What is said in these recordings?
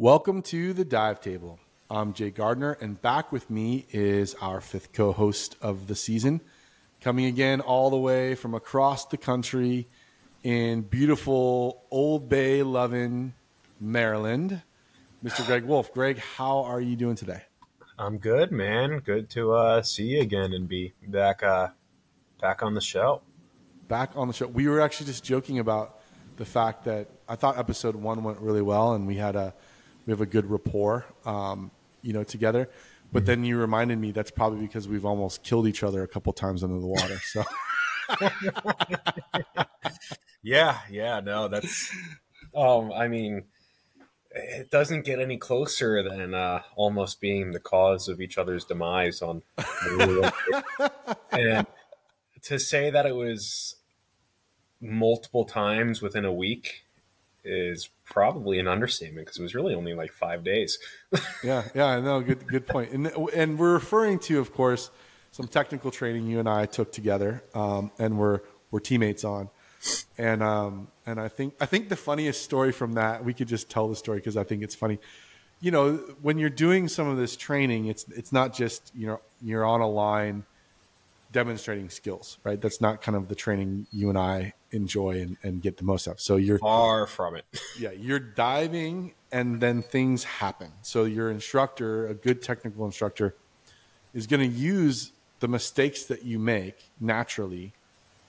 Welcome to the Dive Table. I'm Jay Gardner, and back with me is our fifth co host of the season, coming again all the way from across the country in beautiful Old Bay loving Maryland, Mr. Greg Wolf. Greg, how are you doing today? I'm good, man. Good to uh, see you again and be back uh, back on the show. Back on the show. We were actually just joking about the fact that I thought episode one went really well, and we had a we have a good rapport, um, you know, together. But then you reminded me that's probably because we've almost killed each other a couple times under the water. So. yeah, yeah, no, that's. Um, I mean, it doesn't get any closer than uh, almost being the cause of each other's demise on. and to say that it was multiple times within a week is probably an understatement because it was really only like five days. yeah, yeah, I know. Good, good point. And and we're referring to, of course, some technical training you and I took together, um, and we're we're teammates on. And um, and I think I think the funniest story from that we could just tell the story because I think it's funny. You know, when you're doing some of this training, it's it's not just you know you're on a line demonstrating skills, right? That's not kind of the training you and I enjoy and, and get the most of. So you're far from it. yeah, you're diving and then things happen. So your instructor, a good technical instructor, is going to use the mistakes that you make naturally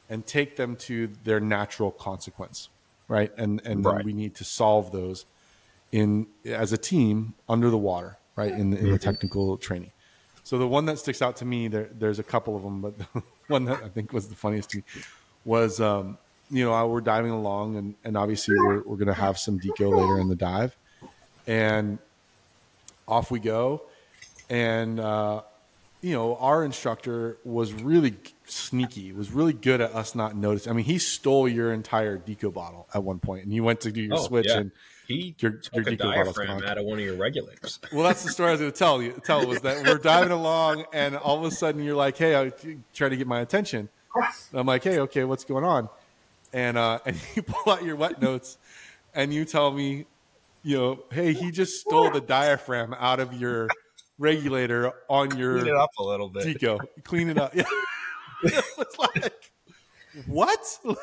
and take them to their natural consequence, right? And and right. we need to solve those in as a team under the water, right? In, in mm-hmm. the technical training. So the one that sticks out to me, there, there's a couple of them, but the one that I think was the funniest to me was, um, you know, we're diving along, and, and obviously we're, we're going to have some deco later in the dive, and off we go, and uh, you know, our instructor was really sneaky, was really good at us not noticing. I mean, he stole your entire deco bottle at one point, and you went to do your oh, switch, yeah. and he your, took your a diaphragm out of one of your regulators. well, that's the story I was going to tell you. Tell was that we're diving along, and all of a sudden you're like, "Hey, I try to get my attention." And I'm like, "Hey, okay, what's going on?" And uh, and you pull out your wet notes, and you tell me, you know, "Hey, he just stole the diaphragm out of your regulator on your clean it up a little bit, Tico. Clean it up." Yeah. it was like what?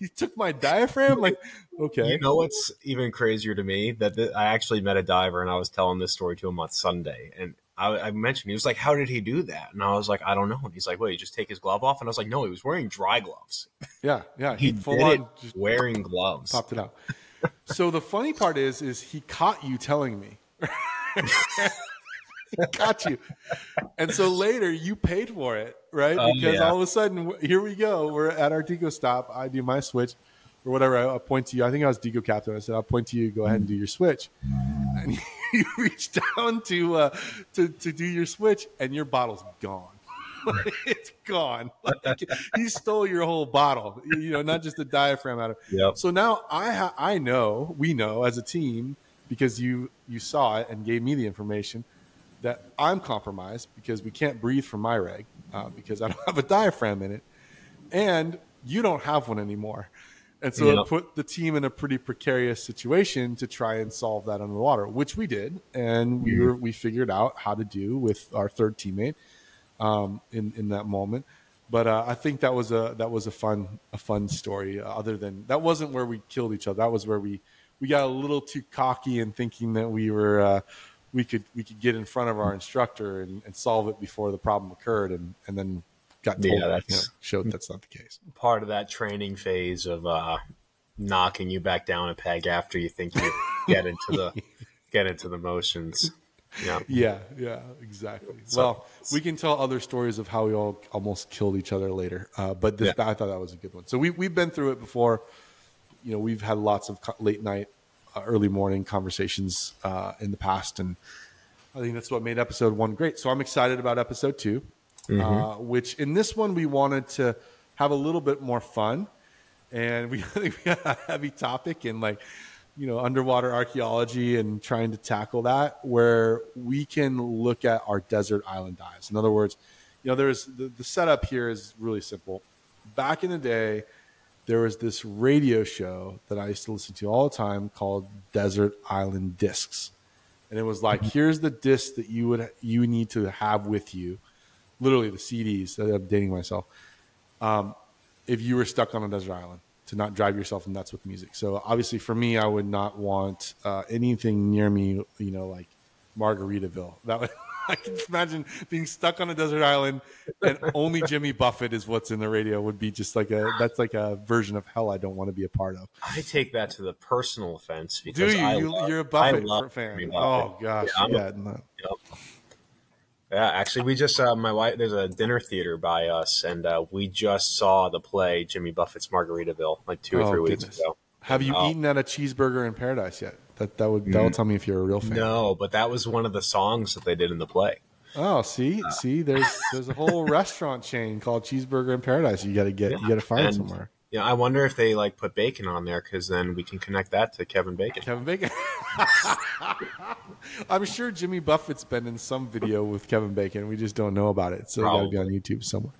you took my diaphragm? Like, okay. You know what's even crazier to me? That the, I actually met a diver and I was telling this story to him on Sunday. And I, I, mentioned, he was like, How did he do that? And I was like, I don't know. And he's like, Well, you just take his glove off? And I was like, No, he was wearing dry gloves. Yeah, yeah. He, he full did on it wearing gloves. Popped it out. so the funny part is, is he caught you telling me. got you. And so later you paid for it, right? Oh, because yeah. all of a sudden, here we go. We're at our Deco stop. I do my switch or whatever. I, point to you. I think I was Deco captain. I said, I'll point to you. Go ahead and do your switch. And you reach down to, uh, to, to do your switch and your bottle's gone. it's gone. Like, he stole your whole bottle. You know, not just the diaphragm out of. Yep. So now I ha- I know we know as a team because you you saw it and gave me the information that I'm compromised because we can't breathe from my reg uh, because I don't have a diaphragm in it, and you don't have one anymore. And so it put the team in a pretty precarious situation to try and solve that underwater, which we did, and we mm-hmm. were we figured out how to do with our third teammate um, in in that moment. But uh, I think that was a that was a fun a fun story. Uh, other than that wasn't where we killed each other. That was where we we got a little too cocky and thinking that we were uh, we could we could get in front of our instructor and, and solve it before the problem occurred, and and then got told yeah, that, you know, showed that's not the case. Part of that training phase of uh, knocking you back down a peg after you think you get into the get into the motions. Yeah, yeah, yeah, exactly. So, well, we can tell other stories of how we all almost killed each other later, uh, but this, yeah. I thought that was a good one. So we we've been through it before. You know, we've had lots of late night uh, early morning conversations uh, in the past, and I think that's what made episode one great. So I'm excited about episode 2 mm-hmm. uh, which in this one we wanted to have a little bit more fun, and we, we had a heavy topic in like you know underwater archaeology and trying to tackle that where we can look at our desert island dives. In other words, you know, there's the, the setup here is really simple. Back in the day, there was this radio show that I used to listen to all the time called Desert Island Discs. And it was like, here's the disc that you would you need to have with you, literally the CDs. I'm dating myself. Um, if you were stuck on a desert island, to not drive yourself nuts with music. So obviously, for me, I would not want uh, anything near me. You know, like Margaritaville. That would I can imagine being stuck on a desert island and only Jimmy Buffett is what's in the radio would be just like a that's like a version of hell I don't want to be a part of. I take that to the personal offense because Do you? I you love, are a Buffett I love fan. Buffett. Oh gosh, Yeah, I'm a- yeah. no. Yeah, actually, we just uh, my wife. There's a dinner theater by us, and uh, we just saw the play Jimmy Buffett's Margaritaville like two or Oh, three weeks ago. Have you Oh. eaten at a cheeseburger in paradise yet? That that would that will tell me if you're a real fan. No, but that was one of the songs that they did in the play. Oh, see, see, there's there's a whole restaurant chain called Cheeseburger in Paradise. You got to get, you got to find And- somewhere. Yeah, I wonder if they like put bacon on there because then we can connect that to Kevin Bacon. Kevin Bacon. I'm sure Jimmy Buffett's been in some video with Kevin Bacon. We just don't know about it. So it got to be on YouTube somewhere.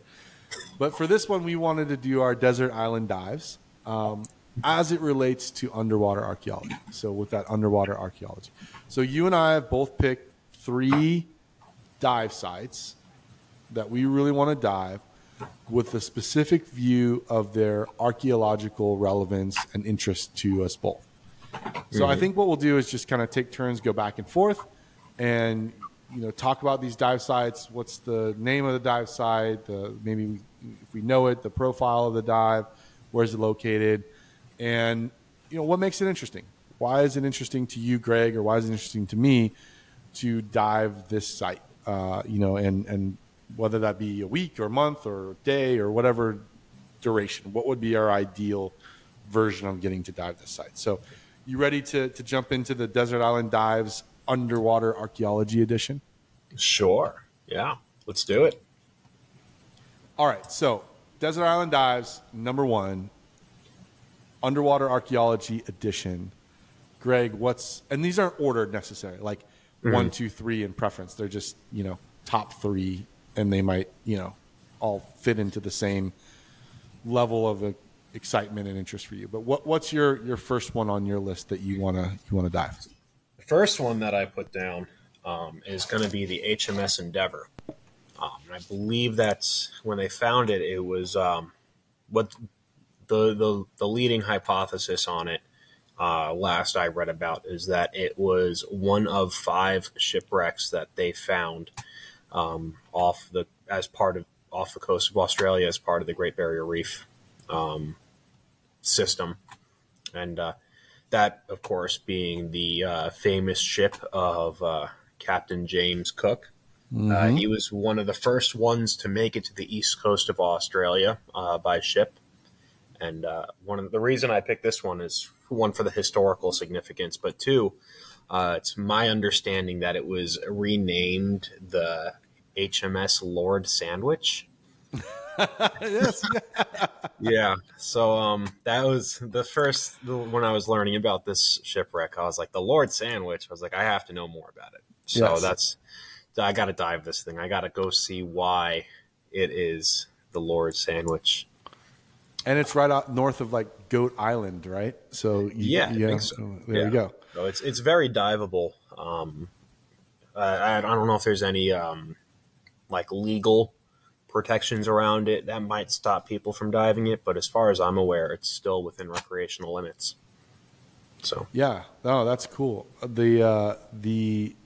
But for this one, we wanted to do our desert island dives um, as it relates to underwater archaeology. So with that underwater archaeology. So you and I have both picked three dive sites that we really want to dive with a specific view of their archaeological relevance and interest to us both. So I think what we'll do is just kind of take turns, go back and forth, and you know talk about these dive sites. What's the name of the dive site? The maybe we, if we know it, the profile of the dive, where's it located, and you know what makes it interesting. Why is it interesting to you, Greg, or why is it interesting to me to dive this site? Uh, you know, and and whether that be a week or month or day or whatever duration, what would be our ideal version of getting to dive this site? So, you ready to to jump into the Desert Island Dives Underwater Archaeology Edition? Sure. Yeah. Let's do it. All right, so Desert Island Dives number one, Underwater Archaeology Edition. Greg, what's and these aren't ordered necessarily, like mm-hmm. one, two, three in preference. They're just you know top three, and they might you know all fit into the same level of uh, excitement and interest for you. But what what's your your first one on your list that you wanna you wanna dive? The first one that I put down um, is going to be the HMS Endeavor. Um, I believe that's when they found it. It was um, what the, the the leading hypothesis on it. Uh, last I read about is that it was one of five shipwrecks that they found um, off the as part of off the coast of Australia as part of the Great Barrier Reef um, system, and uh, that, of course, being the uh, famous ship of uh, Captain James Cook. Uh, he was one of the first ones to make it to the east coast of Australia uh, by ship, and uh, one of the reason I picked this one is one for the historical significance, but two, uh, it's my understanding that it was renamed the HMS Lord Sandwich. yes, Yeah. So um, that was the first the, when I was learning about this shipwreck. I was like, the Lord Sandwich. I was like, I have to know more about it. So Yes. that's I got to dive this thing. I got to go see why it is the Lord Sandwich. and it's right out north of like Goat Island, right? So you, Yeah, think so. There Yeah. you go. So it's it's very diveable. Um, I, I don't know if there's any um, like legal protections around it that might stop people from diving it, but as far as I'm aware, it's still within recreational limits. So Yeah, no, that's cool. The uh, the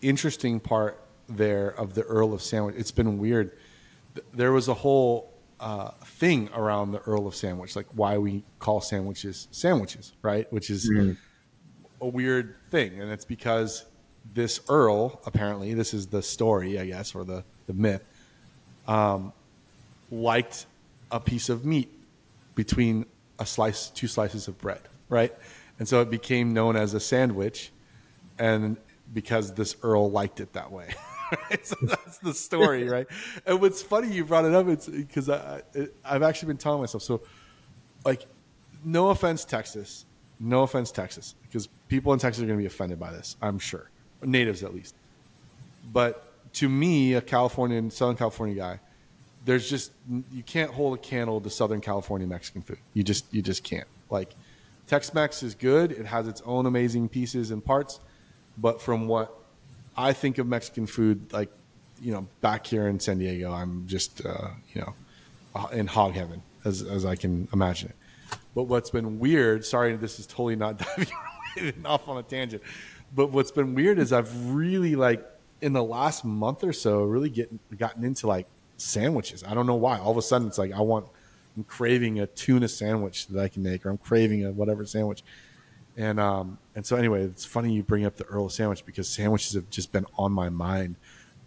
interesting part there of the Earl of Sandwich. It's been weird. There was a whole uh, thing around the Earl of Sandwich, like why we call sandwiches sandwiches, right? Which is a weird thing, and it's because this Earl, apparently, this is the story, I guess, or the the myth, um, liked a piece of meat between a slice, two slices of bread, right? And so it became known as a sandwich, and because this Earl liked it that way. So that's the story, right? And what's funny you brought it up, it's because I, I, I've actually been telling myself so, like, no offense, Texas, no offense, Texas, because people in Texas are going to be offended by this, I'm sure, natives at least. But to me, a Californian, Southern California guy, there's just you can't hold a candle to Southern California Mexican food. You just you just can't. Like Tex-Mex is good. It has its own amazing pieces and parts, but from what I think of Mexican food, like you know, back here in San Diego, I'm just uh, you know in hog heaven as as I can imagine it. But what's been weird, sorry, this is totally not diving off on a tangent. But what's been weird is I've really like in the last month or so really getting gotten into like sandwiches. I don't know why. All of a sudden it's like I want I'm craving a tuna sandwich that I can make or I'm craving a whatever sandwich. And um and so anyway, it's funny you bring up the Earl sandwich because sandwiches have just been on my mind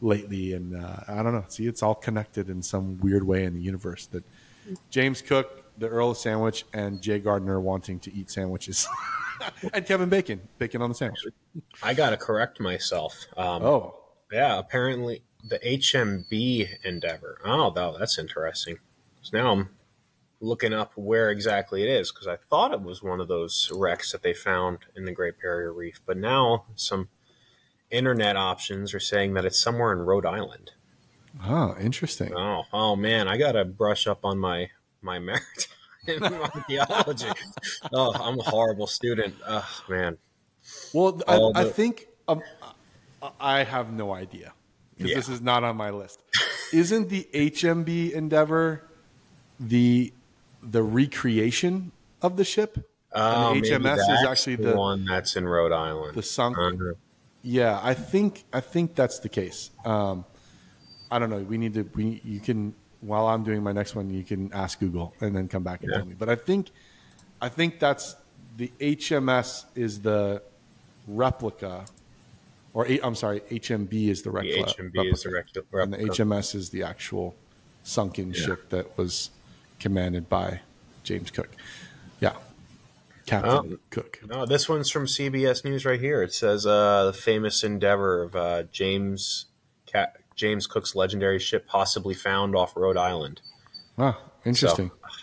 lately and uh, I don't know. See, it's all connected in some weird way in the universe that James Cook the Earl sandwich and Jay Gardner wanting to eat sandwiches, and Kevin Bacon, bacon on the sandwich. I gotta correct myself. Um, oh, yeah, apparently the HMB Endeavor. Oh, that's interesting. So now I'm looking up where exactly it is because I thought it was one of those wrecks that they found in the Great Barrier Reef, but now some internet options are saying that it's somewhere in Rhode Island. Oh, interesting. Oh, oh man, I gotta brush up on my my maritime archaeology. oh, I'm a horrible student. Oh, man. Well, I, the... I, think um, I have no idea because yeah. this is not on my list. Isn't the HMB Endeavor the the recreation of the ship? Oh, and the HMS is actually the, the, one that's in Rhode Island. The sunk. Uh-huh. Yeah, I think I think that's the case. Um, I don't know. We need to. We you can while I'm doing my next one, you can ask Google and then come back and yeah. tell me. But I think, I think that's the HMS is the replica, or I'm sorry, HMB is the, the HMB replica, is the replica, and the HMS is the actual sunken yeah. ship that was commanded by James Cook. Yeah, Captain oh, Cook. No, this one's from CBS News right here. It says uh, the famous endeavor of uh, James Cat James Cook's legendary ship possibly found off Rhode Island. Ah, interesting. So,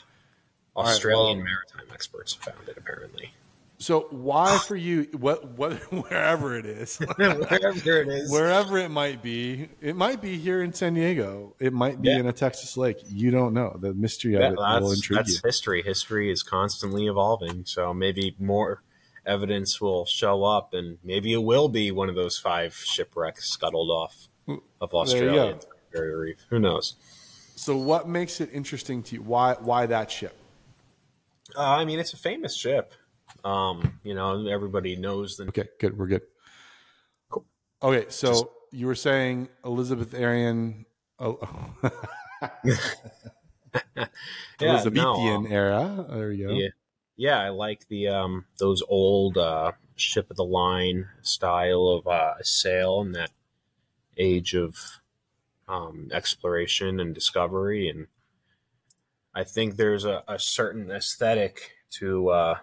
Australian right, well, maritime experts found it apparently. So why for you? What what wherever it is, wherever it is, wherever it might be, it might be here in San Diego. It might be yeah. in a Texas lake. You don't know. The mystery of yeah, it will intrigue that's you. history. History is constantly evolving. So maybe more evidence will show up, and maybe it will be one of those five shipwrecks scuttled off of Australia. Barrier Reef. Who knows? So, what makes it interesting to you? Why why that ship? Uh, I mean, it's a famous ship. Um, you know, everybody knows the. Okay, good. We're good. Cool. Okay, so Just... you were saying Elizabeth Aryan. Oh, yeah, Elizabethan no. era. There you go. Yeah, yeah. I like the um those old uh, ship of the line style of uh, sail and that age of um, exploration and discovery, and I think there's a, a certain aesthetic to uh,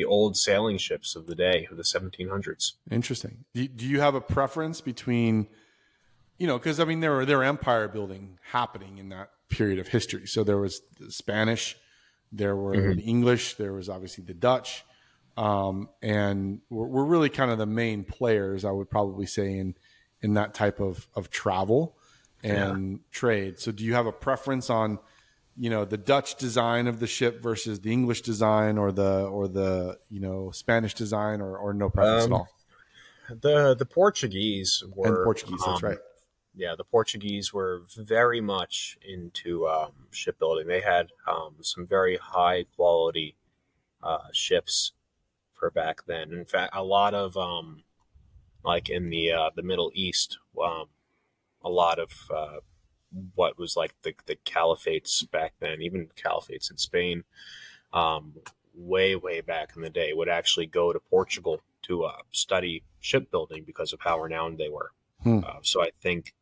the old sailing ships of the day of the 1700s. Interesting. Do, do you have a preference between, you know, because I mean there were there were empire building happening in that period of history. So there was the Spanish, there were mm-hmm. the English, there was obviously the Dutch, um, and we're, we're, really kind of the main players. I would probably say in in that type of of travel and yeah. trade. So do you have a preference on you know the Dutch design of the ship versus the English design or the or the you know Spanish design or, or no preference um, at all? The the Portuguese were and Portuguese, um, that's right. Yeah, the Portuguese were very much into um, shipbuilding. They had um, some very high quality uh, ships for back then. In fact, a lot of um, like in the uh, the Middle East, um, a lot of uh, what was like the the caliphates back then, even caliphates in Spain, um, way way back in the day, would actually go to Portugal to uh, study shipbuilding because of how renowned they were. Hmm. Uh, so I think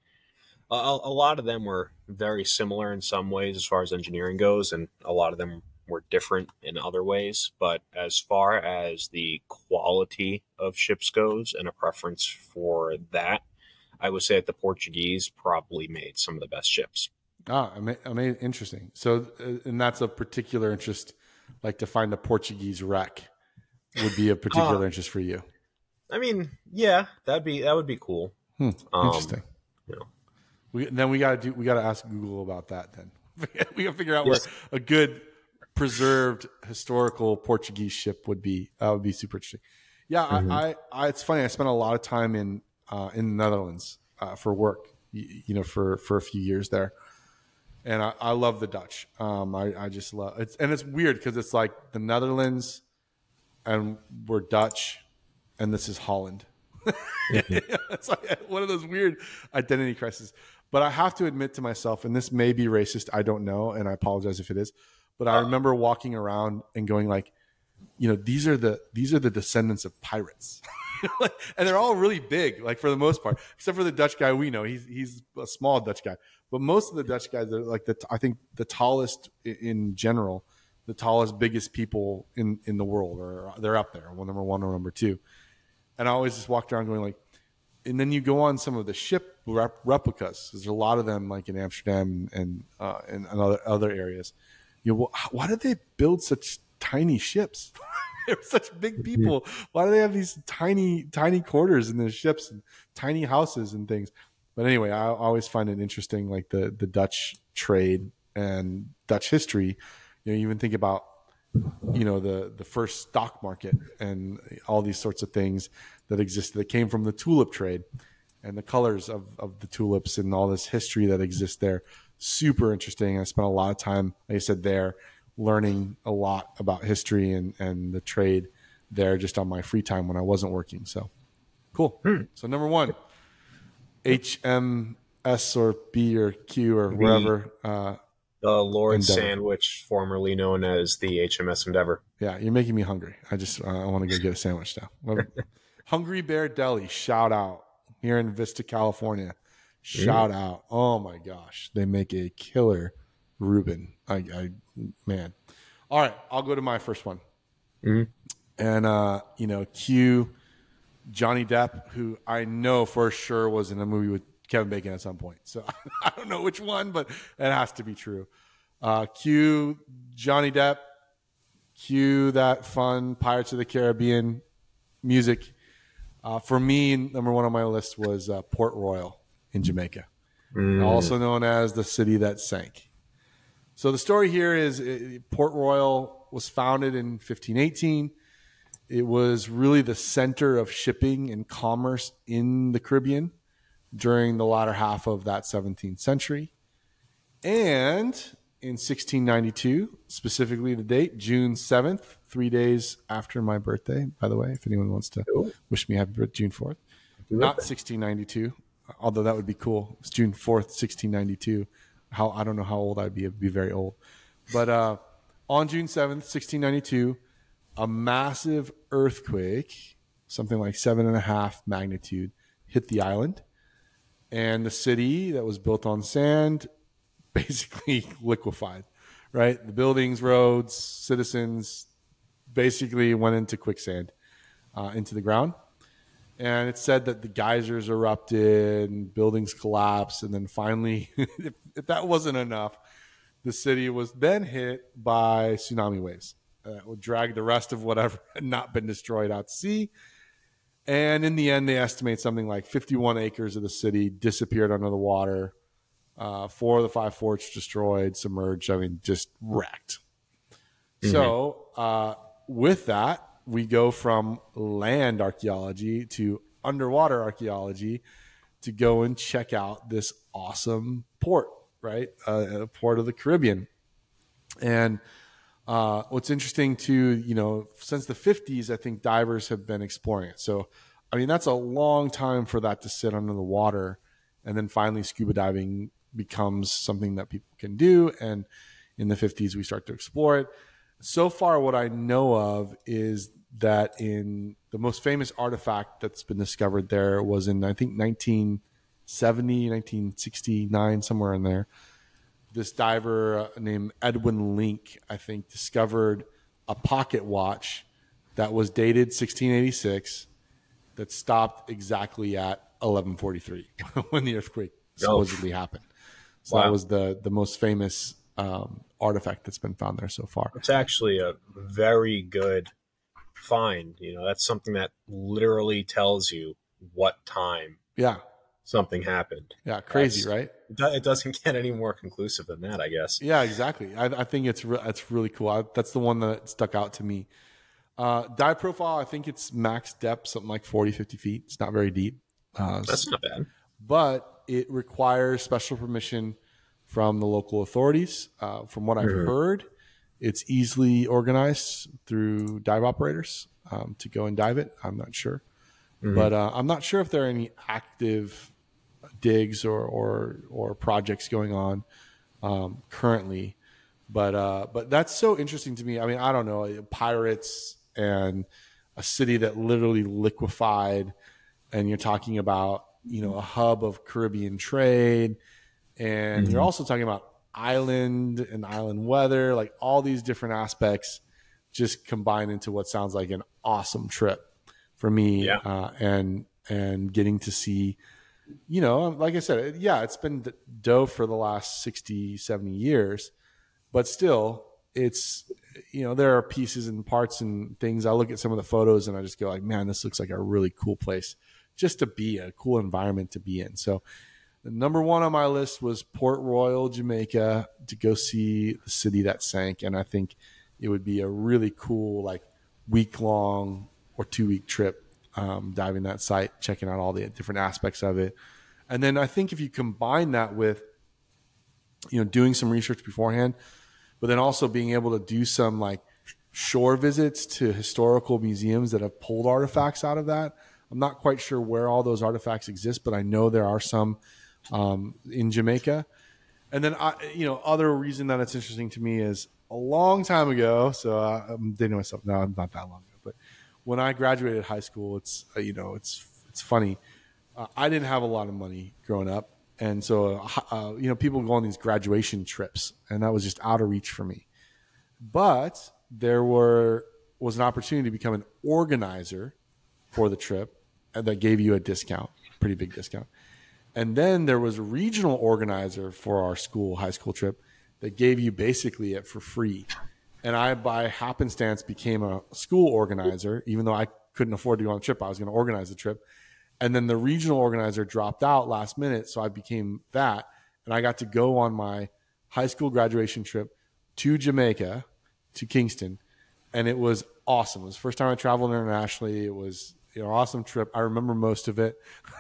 a, a lot of them were very similar in some ways as far as engineering goes, and a lot of them were different in other ways. But as far as the quality of ships goes and a preference for that, I would say that the Portuguese probably made some of the best ships. Ah, I mean, I mean interesting. So, uh, and that's a particular interest, like to find a Portuguese wreck would be a particular uh, interest for you. I mean, yeah, that'd be that would be cool. Hmm, interesting. Um, you know. We, then we got to do. We got to ask Google about that. Then we got to figure out Yes. where a good preserved historical Portuguese ship would be. That would be super interesting. Yeah, Mhm. I, I, I, it's funny. I spent a lot of time in uh, in the Netherlands uh, for work. You, you know, for for a few years there, and I, I love the Dutch. Um, I, I just love it's, and it's weird because it's like the Netherlands, and we're Dutch, and this is Holland. it's like one of those weird identity crises. But I have to admit to myself, and this may be racist, I don't know, and I apologize if it is. But I remember walking around and going like, you know, these are the these are the descendants of pirates. And they're all really big, like for the most part, except for the Dutch guy we know. He's he's a small Dutch guy, but most of the Dutch guys are like the I think the tallest in general, the tallest, biggest people in in the world, or they're up there, one number one or number two. And I always just walked around going like, and then you go on some of the ship rep- replicas. There's a lot of them, like in Amsterdam and uh, and other other areas. You know, why did they build such tiny ships? They're such big people. Why do they have these tiny tiny quarters in their ships and tiny houses and things? But anyway, I always find it interesting, like the the Dutch trade and Dutch history. You know, you even think about you know the the first stock market and all these sorts of things that existed that came from the tulip trade and the colors of, of the tulips and all this history that exists there super interesting i spent a lot of time like i said there learning a lot about history and and the trade there just on my free time when i wasn't working so cool so number one hms or b or q or wherever uh, The Lord Endeavor. Sandwich, formerly known as the HMS Endeavor. Yeah, you're making me hungry. I just uh, I want to go get a sandwich now. Hungry Bear Deli, shout out here in Vista, California. Shout out! Oh my gosh, they make a killer Reuben. I, I man. All right, I'll go to my first one. Mhm. And uh, you know, cue, Johnny Depp, who I know for sure was in a movie with Kevin Bacon at some point. So I don't know which one, but it has to be true. Uh, cue, Johnny Depp, cue that fun Pirates of the Caribbean music. Uh, for me, number one on my list was uh, Port Royal in Jamaica, also known as the city that sank. So the story here is uh, Port Royal was founded in 1518. It was really the center of shipping and commerce in the Caribbean during the latter half of that 17th century. And in 1692, specifically the date, June 7th, three days after my birthday, by the way, if anyone wants to wish me happy birthday, June 4th. Not 1692, although that would be cool. It's June 4th, 1692. How I don't know how old I'd be. I'd be very old. But uh, on June 7th, 1692, a massive earthquake, something like seven and a half magnitude, hit the island. And the city that was built on sand basically liquefied, right? The buildings, roads, citizens basically went into quicksand, uh, into the ground. And it said that the geysers erupted and buildings collapsed. And then finally, if, if that wasn't enough, the city was then hit by tsunami waves that would drag the rest of whatever had not been destroyed out to sea. And in the end, they estimate something like 51 acres of the city disappeared under the water. Uh, four of the five forts destroyed, submerged. I mean, just wrecked. So, uh, with that, we go from land archaeology to underwater archaeology to go and check out this awesome port, right? Uh, a port of the Caribbean. And uh, what's interesting too, you know, since the 50s, I think divers have been exploring it. So, I mean, that's a long time for that to sit under the water. And then finally, scuba diving becomes something that people can do. And in the 50s, we start to explore it. So far, what I know of is that in the most famous artifact that's been discovered there was in, I think, 1970, 1969, somewhere in there. This diver uh, named Edwin Link, I think, discovered a pocket watch that was dated 1686 that stopped exactly at 1143 when the earthquake supposedly happened. So that was the the most famous um, artifact that's been found there so far. It's actually a very good find. You know, that's something that literally tells you what time Yeah. something happened. Yeah, crazy, That's- right? It doesn't get any more conclusive than that, I guess. Yeah, exactly. I, I think it's re- it's really cool. I, that's the one that stuck out to me. Uh, dive profile, I think it's max depth, something like 40, 50 feet. It's not very deep, uh, That's not bad. but it requires special permission from the local authorities. Uh, from what I've Mhm. heard, it's easily organized through dive operators um, to go and dive it. I'm not sure, Mhm. but uh, I'm not sure if there are any active digs or or, or projects going on um, currently. But uh, but that's so interesting to me. I mean, I don't know pirates and a city that literally liquefied, and you're talking about you know a hub of Caribbean trade, and you're Mhm. also talking about island and island weather, like all these different aspects, just combine into what sounds like an awesome trip for me. Yeah. Uh, and and getting to see you know, like I said, yeah, it's been dough for the last 60, 70 years, but still, it's, you know, there are pieces and parts and things. I look at some of the photos and I just go like, man, this looks like a really cool place just to be, a cool environment to be in. So, number one on my list was Port Royal, Jamaica, to go see the city that sank. And I think it would be a really cool, like, week long or two week trip um, diving that site, checking out all the different aspects of it. And then I think if you combine that with, you know, doing some research beforehand, but then also being able to do some like shore visits to historical museums that have pulled artifacts out of that. I'm not quite sure where all those artifacts exist, but I know there are some um, in Jamaica. And then, I, you know, other reason that it's interesting to me is a long time ago. So uh, I'm dating myself now. Not that long ago, but when I graduated high school, it's uh, you know, it's it's funny. Uh, I didn't have a lot of money growing up, and so uh, you know, people go on these graduation trips, and that was just out of reach for me. But there were was an opportunity to become an organizer for the trip, that gave you a discount, pretty big discount. And then there was a regional organizer for our school high school trip that gave you basically it for free. And I, by happenstance, became a school organizer, even though I couldn't afford to go on the trip. I was going to organize the trip. And then the regional organizer dropped out last minute. So I became that. And I got to go on my high school graduation trip to Jamaica, to Kingston. And it was awesome. It was the first time I traveled internationally. It was you know, awesome trip. I remember most of it,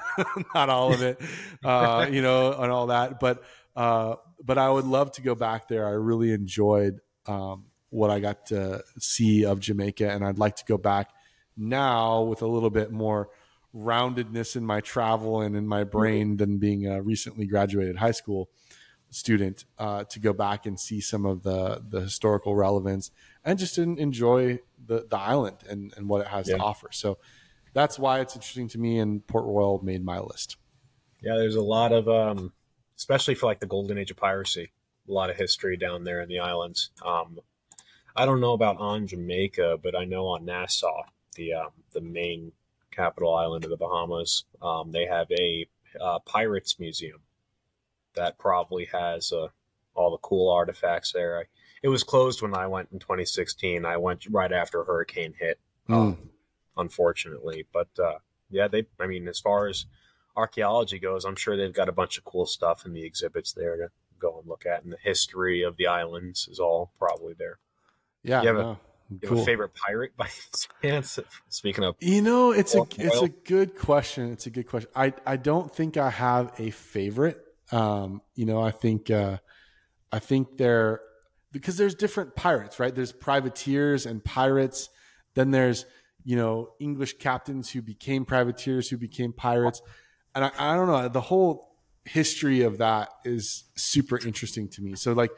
not all of it, uh, you know, and all that. But uh, but I would love to go back there. I really enjoyed um, what I got to see of Jamaica, and I'd like to go back now with a little bit more roundedness in my travel and in my brain than being a recently graduated high school student uh, to go back and see some of the the historical relevance and just en- enjoy the the island and and what it has Yeah. to offer. So that's why it's interesting to me, and Port Royal made my list. Yeah, there's a lot of, um, especially for like the golden age of piracy, a lot of history down there in the islands. Um, I don't know about on Jamaica, but I know on Nassau, the um, the main capital island of the Bahamas, um, they have a uh, pirates museum that probably has uh, all the cool artifacts there. I, it was closed when I went in 2016. I went right after hurricane hit um, unfortunately. But uh, yeah, they. I mean, as far as archaeology goes, I'm sure they've got a bunch of cool stuff in the exhibits there to go and look at, and the history of the islands is all probably there. Yeah, You have a- no, You have a favorite pirate by chance? Speaking of, You know, it's a Port it's a good question. It's a good question. I I don't think I have a favorite. Um, you know, I think uh, I think they're because there's different pirates, right? There's privateers and pirates. Then there's you know English captains who became privateers, who became pirates, and I, I don't know the whole history of that is super interesting to me. So like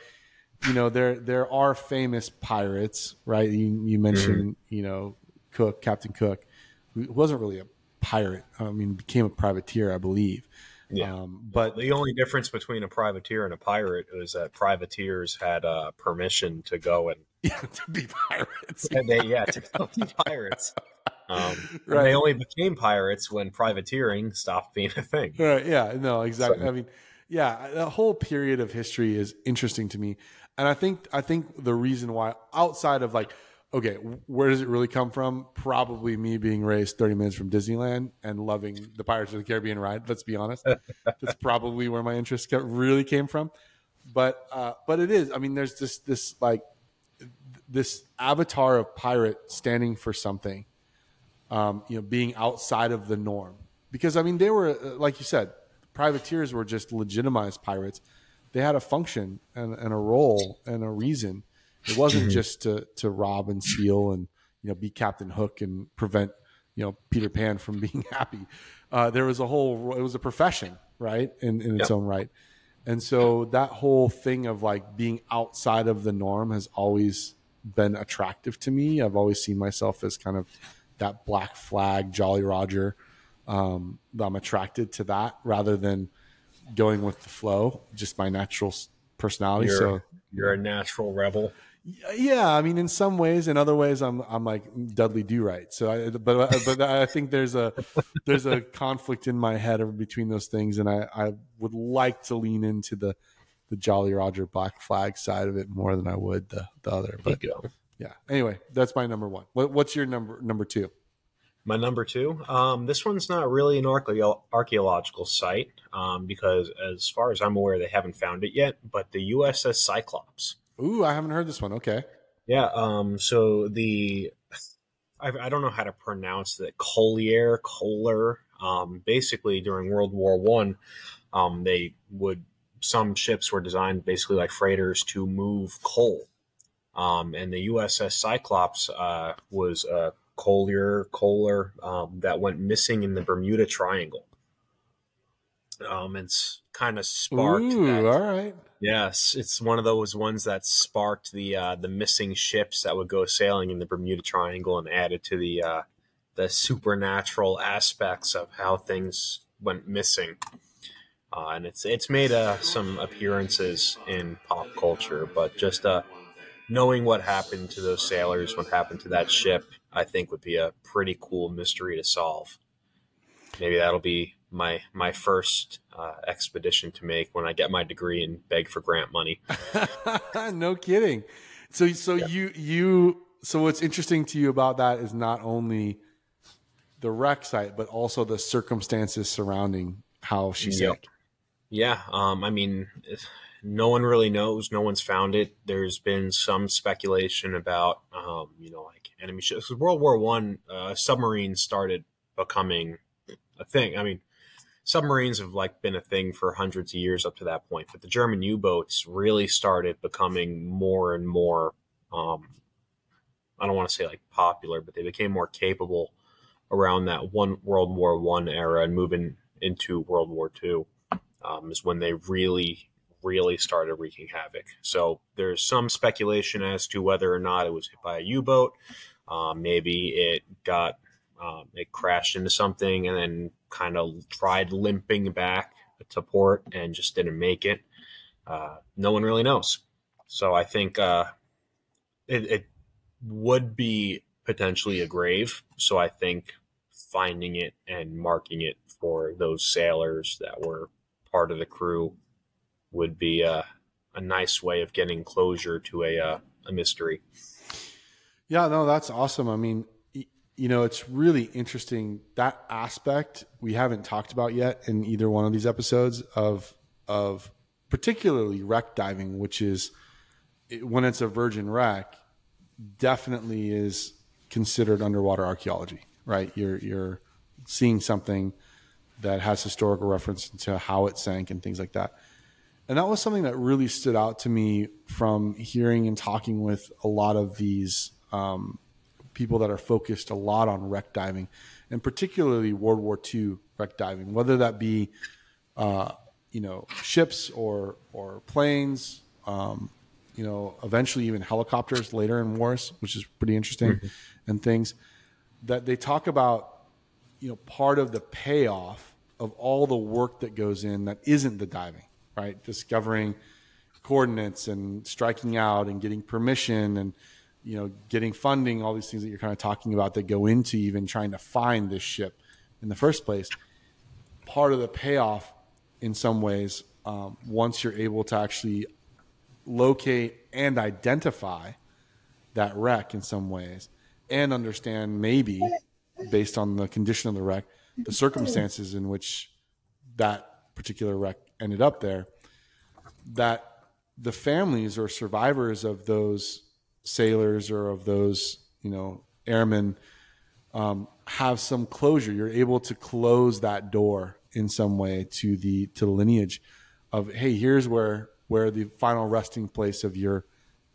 you know there there are famous pirates, right? You, you mm-hmm. mentioned you know Cook, Captain Cook, who wasn't really a pirate. I mean, became a privateer, I believe. Yeah. Um, but the only difference between a privateer and a pirate is that privateers had uh, permission to go and, yeah, to be pirates, and they yeah to go be pirates. Um, Right. They only became pirates when privateering stopped being a thing. Right. Yeah. No. Exactly. So- I mean, yeah. The whole period of history is interesting to me, and I think I think the reason why, outside of like, okay, where does it really come from? Probably me being raised 30 minutes from Disneyland and loving the Pirates of the Caribbean ride. Let's be honest. That's probably where my interest really came from. But uh, but it is. I mean, there's this this like this avatar of pirate standing for something. Um, you know, being outside of the norm. Because I mean, they were uh, like you said, privateers were just legitimized pirates. They had a function and, and a role and a reason it wasn't mm-hmm. just to to rob and steal and you know be Captain Hook and prevent you know Peter Pan from being happy. Uh, there was a whole it was a profession, right, in, in its yep. own right. And so that whole thing of like being outside of the norm has always been attractive to me. I've always seen myself as kind of that black flag, Jolly Roger. Um, I'm attracted to that rather than going with the flow, just my natural personality. You're, so you're a natural rebel. Yeah, I mean, in some ways, in other ways, I'm I'm like Dudley Do Right. So, I, but but I think there's a there's a conflict in my head between those things, and I I would like to lean into the the Jolly Roger Black Flag side of it more than I would the the other. But yeah. Anyway, that's my number one. What, what's your number number two? My number two. Um, this one's not really an archaeological site um, because, as far as I'm aware, they haven't found it yet. But the USS Cyclops. Ooh, I haven't heard this one. Okay. Yeah. Um. So the I, I don't know how to pronounce that. Collier, Kohler. Um. Basically, during World War One, um, they would some ships were designed basically like freighters to move coal. Um, and the USS Cyclops uh, was a Collier Kohler um, that went missing in the Bermuda Triangle. Um, it's kind of sparked. Ooh, that, all right. Yes, it's one of those ones that sparked the uh, the missing ships that would go sailing in the Bermuda Triangle and added to the uh, the supernatural aspects of how things went missing. Uh, and it's it's made uh, some appearances in pop culture, but just uh, knowing what happened to those sailors, what happened to that ship, I think would be a pretty cool mystery to solve. Maybe that'll be my my first uh, expedition to make when I get my degree and beg for grant money. no kidding. So so yeah. you you so what's interesting to you about that is not only the wreck site but also the circumstances surrounding how she yep. sank. Yeah, um, I mean, no one really knows. No one's found it. There's been some speculation about, um, you know, like enemy ships. World War One, uh, submarines started becoming a thing. I mean, submarines have like been a thing for hundreds of years up to that point, but the German U-boats really started becoming more and more. Um, I don't want to say like popular, but they became more capable around that one World War One era and moving into World War Two um, is when they really, really started wreaking havoc. So there's some speculation as to whether or not it was hit by a U-boat. Um, maybe it got um, it crashed into something and then kind of tried limping back to port and just didn't make it. Uh, no one really knows. So I think uh, it, it would be potentially a grave. So I think finding it and marking it for those sailors that were part of the crew would be a, a nice way of getting closure to a, uh, a mystery. Yeah, no, that's awesome. I mean, you know, it's really interesting that aspect we haven't talked about yet in either one of these episodes of of particularly wreck diving, which is when it's a virgin wreck, definitely is considered underwater archaeology, right? You're you're seeing something that has historical reference to how it sank and things like that. And that was something that really stood out to me from hearing and talking with a lot of these um, people that are focused a lot on wreck diving, and particularly World War II wreck diving, whether that be uh, you know ships or or planes, um, you know, eventually even helicopters later in wars, which is pretty interesting, mm-hmm. and things that they talk about. You know, part of the payoff of all the work that goes in that isn't the diving, right? Discovering coordinates and striking out and getting permission and you know, getting funding, all these things that you're kind of talking about that go into even trying to find this ship in the first place. Part of the payoff, in some ways, um, once you're able to actually locate and identify that wreck in some ways and understand maybe based on the condition of the wreck, the circumstances in which that particular wreck ended up there, that the families or survivors of those sailors or of those, you know, airmen um, have some closure. You're able to close that door in some way to the to the lineage of hey, here's where where the final resting place of your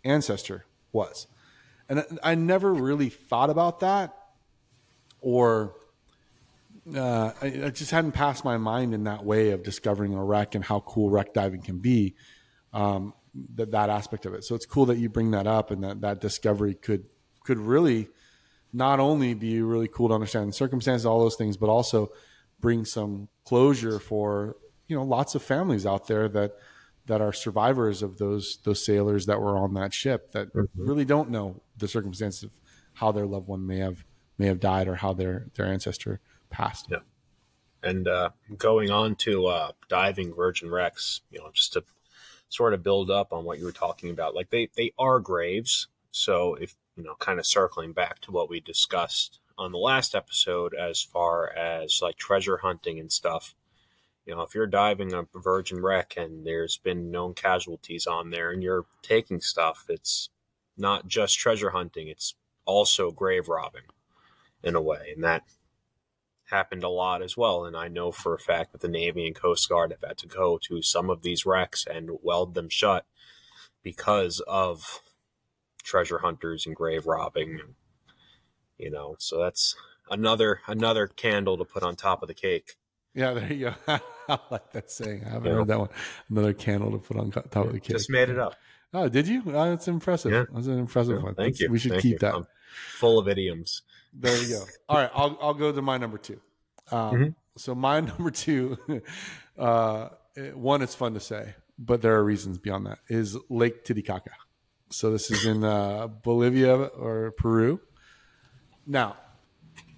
ancestor was. And I, I never really thought about that or uh, I, I, just hadn't passed my mind in that way of discovering a wreck and how cool wreck diving can be. Um, that that aspect of it. So it's cool that you bring that up and that that discovery could could really not only be really cool to understand the circumstances, all those things, but also bring some closure for you know lots of families out there that that are survivors of those those sailors that were on that ship that mm-hmm. really don't know the circumstances of how their loved one may have may have died or how their their ancestor passed. Yeah. And uh, going on to uh, diving virgin wrecks, you know, just to sort of build up on what you were talking about, like they they are graves. So if you know, kind of circling back to what we discussed on the last episode, as far as like treasure hunting and stuff, you know, if you're diving a virgin wreck and there's been known casualties on there, and you're taking stuff, it's not just treasure hunting; it's also grave robbing in a way, and that happened a lot as well. And I know for a fact that the Navy and Coast Guard have had to go to some of these wrecks and weld them shut because of treasure hunters and grave robbing. You know, so that's another another candle to put on top of the cake. Yeah, there you go. I like that saying. I haven't yeah. heard that one. Another candle to put on top of the cake. Just made it up. Oh, did you? Oh, that's impressive. Yeah. That's an impressive yeah, one. Thank that's, you. We should Thank keep you. that. I'm full of idioms. There you go. All right, I'll I'll go to my number two. Um, mm-hmm. So my number two, uh, one, it's fun to say, but there are reasons beyond that. Is Lake Titicaca. So this is in uh, Bolivia or Peru. Now,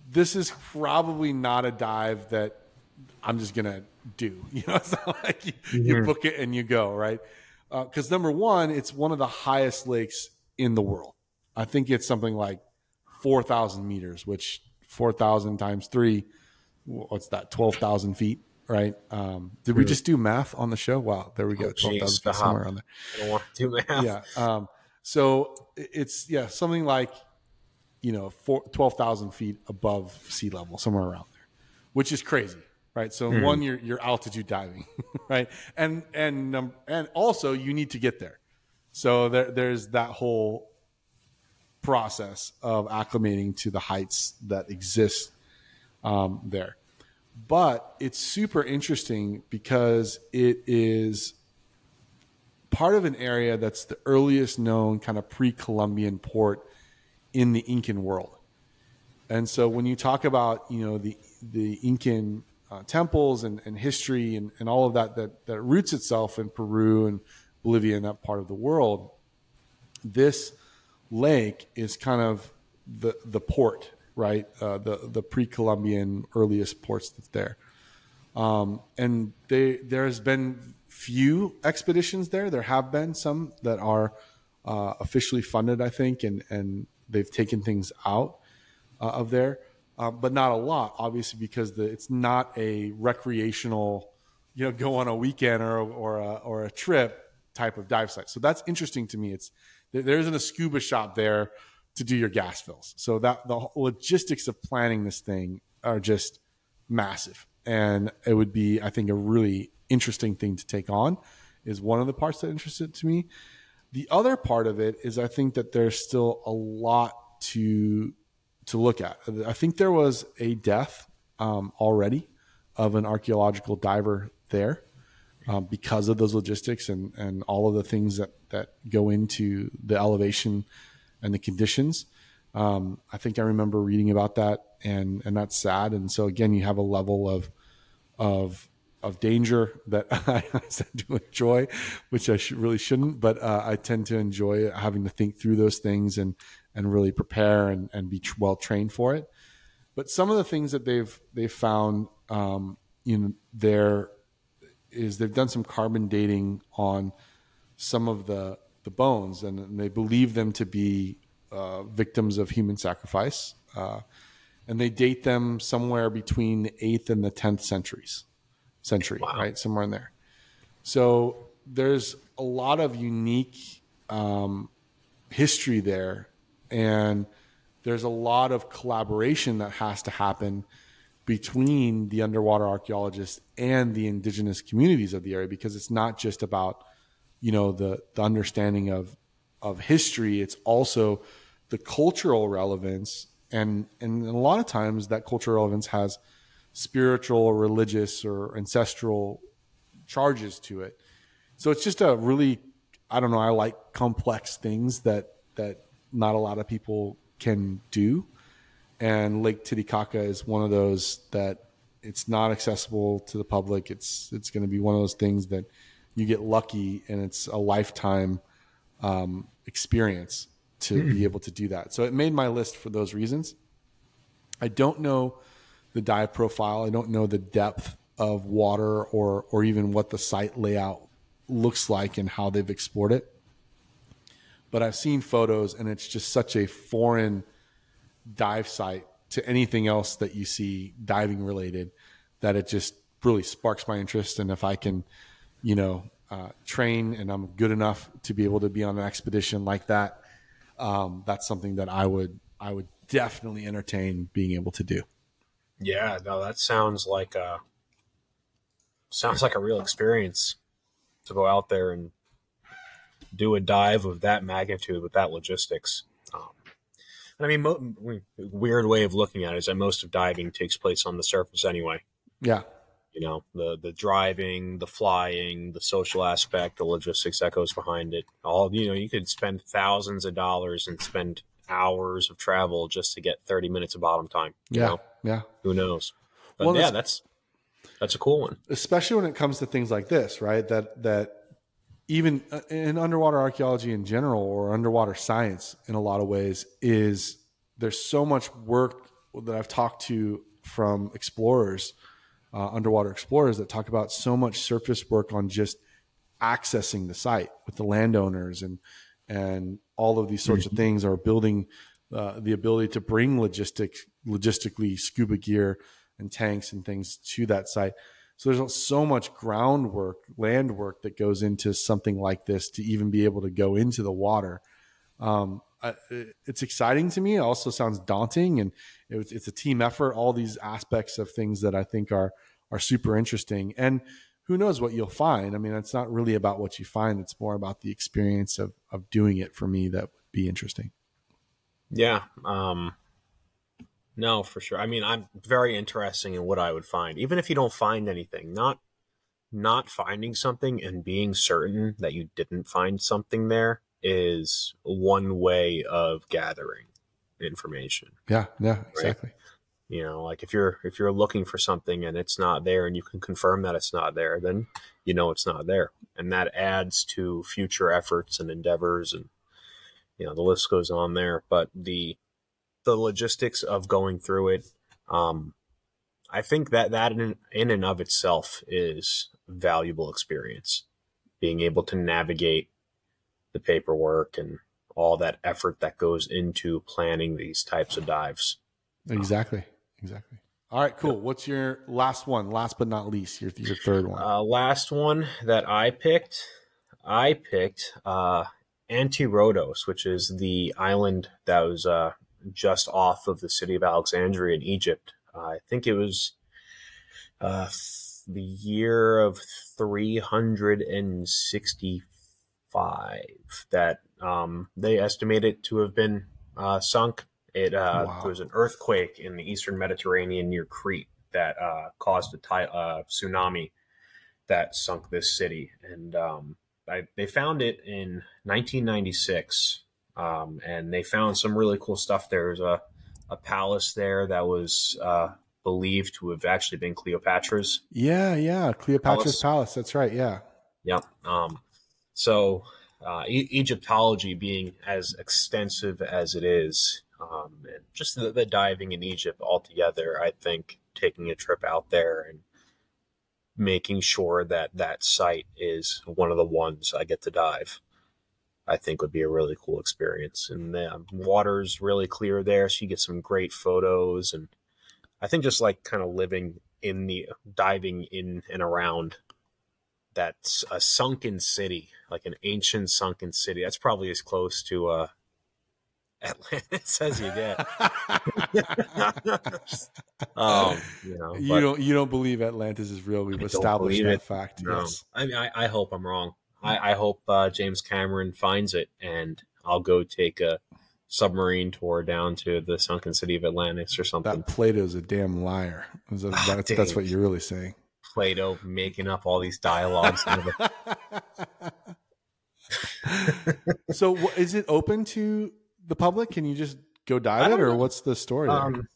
this is probably not a dive that I'm just gonna do. You know, it's not like you, mm-hmm. you book it and you go right. Because uh, number one, it's one of the highest lakes in the world. I think it's something like 4,000 meters, which 4,000 times three, what's that, 12,000 feet, right? Um, did we just do math on the show? Wow, there we go. Oh, 12,000 feet somewhere on there. I don't want to do math. Yeah. Um, so it's, yeah, something like, you know, 12,000 feet above sea level, somewhere around there, which is crazy. Right. So mm-hmm. one, you're, you're altitude diving, right. And, and, um, and also you need to get there. So there, there's that whole process of acclimating to the heights that exist um, there. But it's super interesting because it is part of an area that's the earliest known kind of pre Columbian port in the Incan world. And so when you talk about, you know, the, the Incan uh, temples and, and history and, and all of that, that, that roots itself in Peru and Bolivia and that part of the world, this lake is kind of the the port, right? Uh, the the pre-Columbian earliest ports that's there. Um, and they, there has been few expeditions there. There have been some that are uh, officially funded, I think, and and they've taken things out uh, of there, uh, but not a lot, obviously, because the, it's not a recreational, you know, go on a weekend or or a, or a trip type of dive site. So that's interesting to me. It's there isn't a scuba shop there to do your gas fills. So that the logistics of planning this thing are just massive. And it would be, I think, a really interesting thing to take on is one of the parts that interested to me. The other part of it is I think that there's still a lot to to look at. I think there was a death um, already of an archaeological diver there um, because of those logistics and, and all of the things that, that go into the elevation and the conditions. Um, I think I remember reading about that and, and that's sad. And so again, you have a level of, of, of danger that I tend to enjoy, which I should, really shouldn't, but uh, I tend to enjoy having to think through those things and, and really prepare and, and be well trained for it. But some of the things that they've, they've found, um, know, they're, is they've done some carbon dating on some of the the bones, and they believe them to be uh, victims of human sacrifice, uh, and they date them somewhere between the eighth and the tenth centuries, century, Wow. right, somewhere in there. So there's a lot of unique um, history there, and there's a lot of collaboration that has to happen between the underwater archaeologists and the indigenous communities of the area because it's not just about you know the the understanding of of history it's also the cultural relevance. And and a lot of times that cultural relevance has spiritual or religious or ancestral charges to it. So it's just a really i don't know i like complex things that that not a lot of people can do and Lake Titicaca is one of those that it's not accessible to the public. It's it's going to be one of those things that you get lucky, and it's a lifetime um, experience to be able to do that. So it made my list for those reasons. I don't know the dive profile. I don't know the depth of water or or even what the site layout looks like and how they've explored it. But I've seen photos, and it's just such a foreign dive site to anything else that you see diving related that it just really sparks my interest and if i can you know uh, train and i'm good enough to be able to be on an expedition like that um, that's something that i would i would definitely entertain being able to do Yeah, no, that sounds like a sounds like a real experience to go out there and do a dive of that magnitude with that logistics. And I mean, mo- weird way of looking at it is that most of diving takes place on the surface anyway. yeah You know, the the driving, the flying, the social aspect, the logistics that goes behind it. All you know, you could spend thousands of dollars and spend hours of travel just to get thirty minutes of bottom time. Yeah know? yeah who knows? But Well, yeah, that's that's a cool one. especially when it comes to things like this, right? That that even uh, in underwater archaeology in general or underwater science in a lot of ways is there's so much work that I've talked to from explorers, uh, underwater explorers that talk about so much surface work on just accessing the site with the landowners and and all of these sorts of things are building uh, the ability to bring logistic logistically scuba gear and tanks and things to that site. So there's so much groundwork, land work that goes into something like this to even be able to go into the water. Um, I, it's exciting to me. It also sounds daunting, and it, it's a team effort. All these aspects of things that I think are are super interesting. And who knows what you'll find? I mean, it's not really about what you find; it's more about the experience of of doing it. For me, that would be interesting. Yeah. Um, no, for sure. I mean, I'm very interesting in what I would find, even if you don't find anything. Not not finding something and being certain that you didn't find something there is one way of gathering information. Yeah, yeah, exactly. You know, like if you're if you're looking for something and it's not there and you can confirm that it's not there, then you know it's not there. And that adds to future efforts and endeavors and you know, the list goes on there. But the the logistics of going through it, um, I think that that in, in and of itself is valuable experience. Being able to navigate the paperwork and all that effort that goes into planning these types of dives. Exactly. Exactly. All right, cool. What's your last one? Last but not least, your your third one. Uh, last one that I picked, I picked uh, Antirhodos, which is the island that was uh, just off of the city of Alexandria in Egypt. Uh, I think it was uh, the year of 365 that um, they estimate it to have been uh, sunk. It uh, Wow. there was an earthquake in the eastern Mediterranean near Crete that uh, caused a ti- uh, tsunami that sunk this city, and um, I, they found it in 1996, um, and they found some really cool stuff. There's a a palace there that was uh, believed to have actually been Cleopatra's. yeah, yeah. Cleopatra's Palace. Palace. That's right. Yeah. Yep. Um, so uh, e- Egyptology being as extensive as it is, um, and just the, the diving in Egypt altogether, I think taking a trip out there and making sure that that site is one of the ones I get to dive I think would be a really cool experience. And the water's really clear there, so you get some great photos. And I think just like kind of living in the diving in and around that's a sunken city, like an ancient sunken city. That's probably as close to uh, Atlantis as you get. um, you know, you don't you don't believe Atlantis is real. We've established that it. fact. No. Yes. I mean, I, I, hope I'm wrong. I, I hope uh, James Cameron finds it, and I'll go take a submarine tour down to the sunken city of Atlantis or something. That Plato's a damn liar. Ah, that's, that's what you're really saying. Plato making up all these dialogues. so, is it open to the public? Can you just go dive it, or know. what's the story? Um,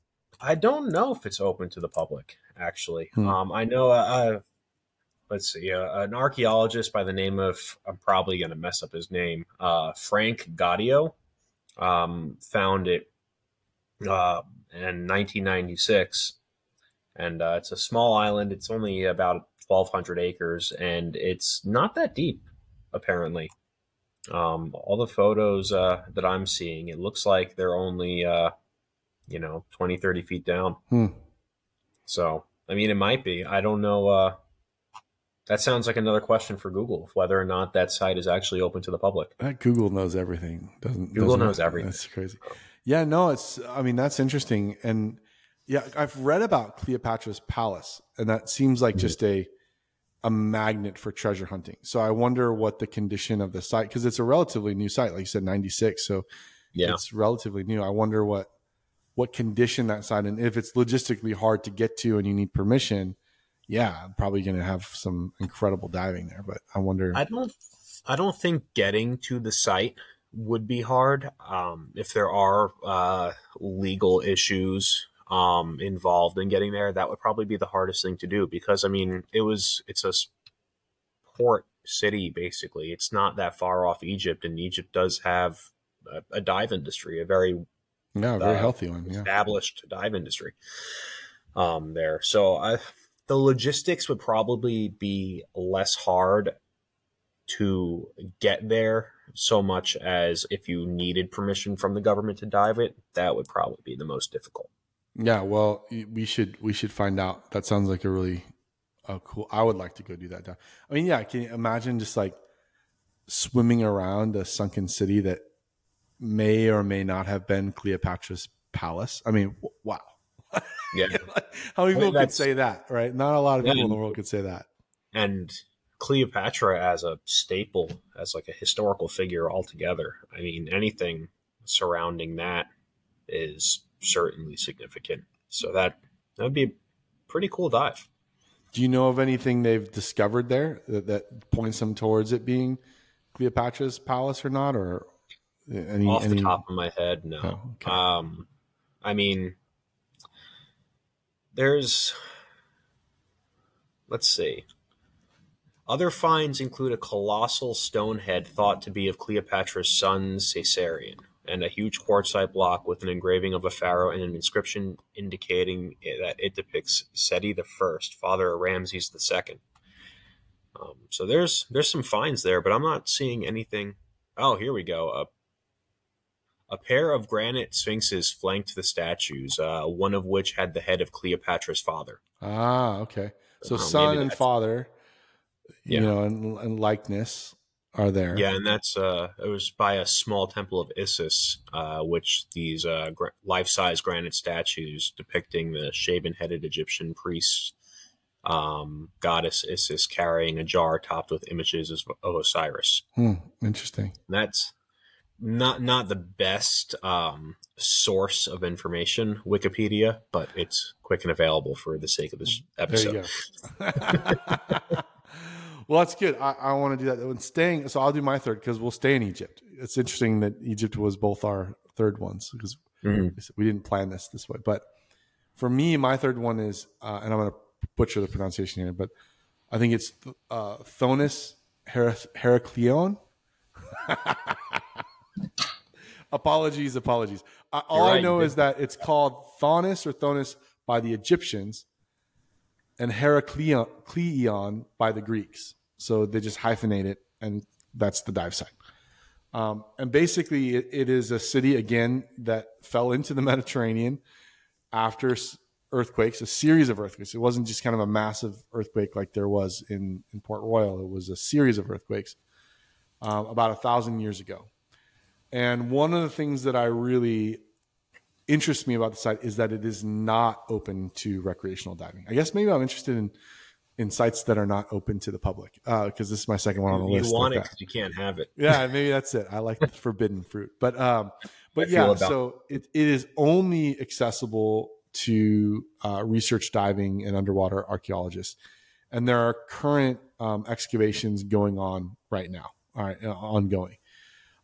I don't know if it's open to the public. Actually, hmm. um, I know. Uh, let's see, uh, an archaeologist by the name of I'm probably going to mess up his name. Uh, Franck Goddio um, found it uh, in 1996, and uh, it's a small island. It's only about 1,200 acres, and it's not that deep, apparently. Um, all the photos uh, that I'm seeing, it looks like they're only, uh, you know, 20, 30 feet down. Hmm. So, I mean, it might be. I don't know. Uh, that sounds like another question for Google, whether or not that site is actually open to the public. Google knows everything, doesn't Google doesn't knows everything. That's crazy. Yeah, no, it's. I mean, that's interesting, and yeah, I've read about Cleopatra's Palace, and that seems like mm-hmm. just a a magnet for treasure hunting. So I wonder what the condition of the site because it's a relatively new site, like you said, ninety six. So yeah, it's relatively new. I wonder what what condition that site and if it's logistically hard to get to and you need permission. Yeah, I'm probably going to have some incredible diving there, but I wonder. I don't. I don't think getting to the site would be hard. Um, if there are uh, legal issues um, involved in getting there, that would probably be the hardest thing to do because I mean it was it's a port city basically. It's not that far off Egypt, and Egypt does have a, a dive industry, a very yeah, very uh, healthy one, yeah. established dive industry um, there. So I, the logistics would probably be less hard to get there so much as if you needed permission from the government to dive it, that would probably be the most difficult. Yeah, well, we should we should find out. That sounds like a really cool. I would like to go do that. Dive. I mean, yeah, can you imagine just like swimming around a sunken city that may or may not have been Cleopatra's palace? I mean, wow. Yeah. How many people could say that, right? Not a lot of people in the world could say that. And Cleopatra as a staple, as like a historical figure altogether. I mean, anything surrounding that is certainly significant. So that that would be a pretty cool dive. Do you know of anything they've discovered there that, that points them towards it being Cleopatra's palace or not, or any, off the any... top of my head, no. Oh, okay. Um, I mean, there's let's see. Other finds include a colossal stone head thought to be of Cleopatra's son Caesarion and a huge quartzite block with an engraving of a pharaoh and an inscription indicating that it depicts Seti First, father of Ramses Second. Um, so there's there's some finds there, but I'm not seeing anything. Oh, here we go. A, a pair of granite sphinxes flanked the statues, uh, one of which had the head of Cleopatra's father. Ah, okay. So um, son and father, you yeah. know, and, and likeness are there. Yeah, and that's uh, it was by a small temple of Isis, uh, which these uh, gra- life-size granite statues depicting the shaven-headed Egyptian priests, um, goddess Isis carrying a jar topped with images of, of Osiris. Hmm, interesting. And that's not not the best um, source of information, Wikipedia, but it's quick and available for the sake of this episode. Well, that's good. I, I want to do that. When staying, so I'll do my third because we'll stay in Egypt. It's interesting that Egypt was both our third ones because mm-hmm. we didn't plan this this way. But for me, my third one is, uh, and I'm going to butcher the pronunciation here, but I think it's uh, Thonis Heracleion. apologies, apologies. Uh, all right, I know is that it's called Thonis or Thonis by the Egyptians and Heracleion by the Greeks. So they just hyphenate it, and that's the dive site. Um, and basically, it, it is a city again that fell into the Mediterranean after earthquakes, a series of earthquakes. It wasn't just kind of a massive earthquake like there was in, in Port Royal. It was a series of earthquakes um, about a thousand years ago. And one of the things that I really interests me about the site is that it is not open to recreational diving. I guess maybe I'm interested in in sites that are not open to the public because uh, this is my second one on the you list. You want like it because you can't have it. Yeah, maybe that's it. I like the forbidden fruit, but um, but yeah, so it, it is only accessible to uh, research diving and underwater archaeologists, and there are current um, excavations going on right now. All right, uh, ongoing.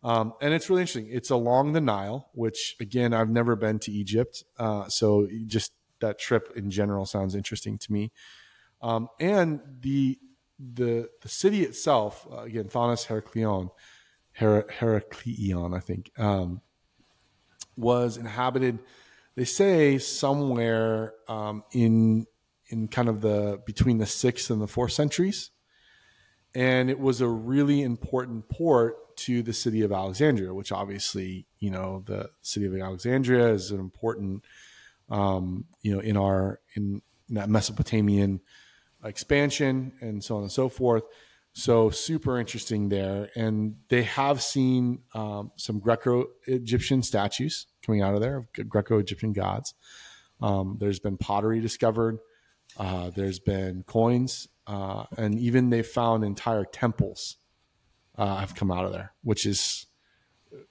Um, and it's really interesting. It's along the Nile, which again, I've never been to Egypt. Uh, so just that trip in general sounds interesting to me. Um, and the, the, the city itself, uh, again, Thonis Heraklion, Her- I think, um, was inhabited, they say somewhere, um, in, in kind of the, between the sixth and the fourth centuries. And it was a really important port to the city of Alexandria, which obviously, you know, the city of Alexandria is an important, um, you know, in our in that Mesopotamian expansion and so on and so forth. So super interesting there, and they have seen um, some Greco-Egyptian statues coming out of there of Greco-Egyptian gods. Um, there's been pottery discovered. Uh, there's been coins, uh, and even they found entire temples uh, have come out of there, which is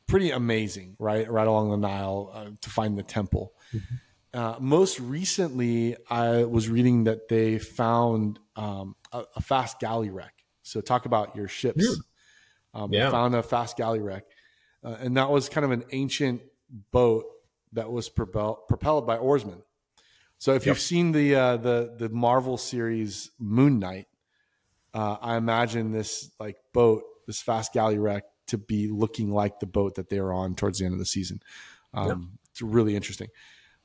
pretty amazing, right? Right along the Nile uh, to find the temple. Mm-hmm. Uh, most recently, I was reading that they found um, a, a, fast galley wreck. So talk about your ships. Um, yeah. Found a fast galley wreck, uh, and that was kind of an ancient boat that was propelled, propelled by oarsmen. So if yep. you've seen the uh, the the Marvel series Moon Knight, uh, I imagine this like boat this fast galley wreck to be looking like the boat that they were on towards the end of the season. Um, yep. It's really interesting,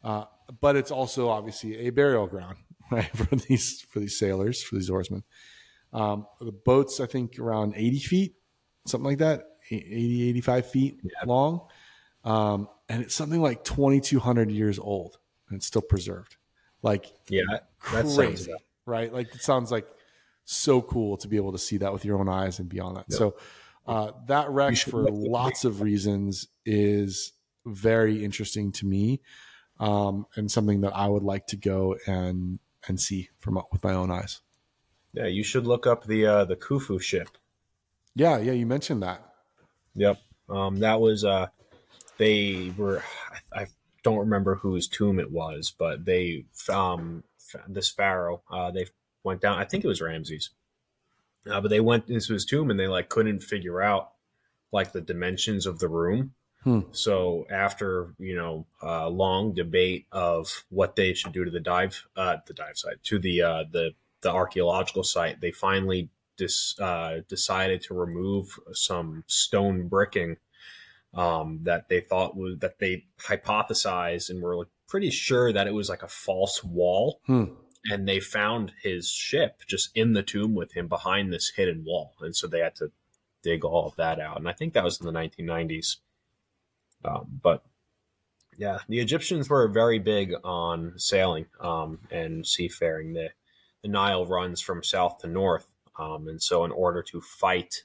uh, but it's also obviously a burial ground, right, for these for these sailors, for these oarsmen. Um, the boat's I think around eighty feet, something like that, 80, 85 feet long, um, and it's something like twenty two hundred years old, and it's still preserved. Like yeah, crazy, right? Like it sounds like so cool to be able to see that with your own eyes and beyond that. Yep. So uh, that wreck, for lots of reasons, is very interesting to me, um, and something that I would like to go and and see from with my own eyes. Yeah, you should look up the uh, the Khufu ship. Yeah, yeah, you mentioned that. Yep, um, that was uh, they were. I, I don't remember whose tomb it was, but they um this pharaoh. Uh, they went down. I think it was Ramses, uh, but they went into his tomb and they like couldn't figure out like the dimensions of the room. Hmm. So after you know a uh, long debate of what they should do to the dive uh, the dive site to the uh, the the archaeological site, they finally dis, uh, decided to remove some stone bricking um, that they thought was that they hypothesized and were like pretty sure that it was like a false wall. Hmm and they found his ship just in the tomb with him behind this hidden wall, and so they had to dig all of that out. And I think that was in the 1990s. Um, but yeah, the Egyptians were very big on sailing um, and seafaring. The, the Nile runs from south to north, um, and so in order to fight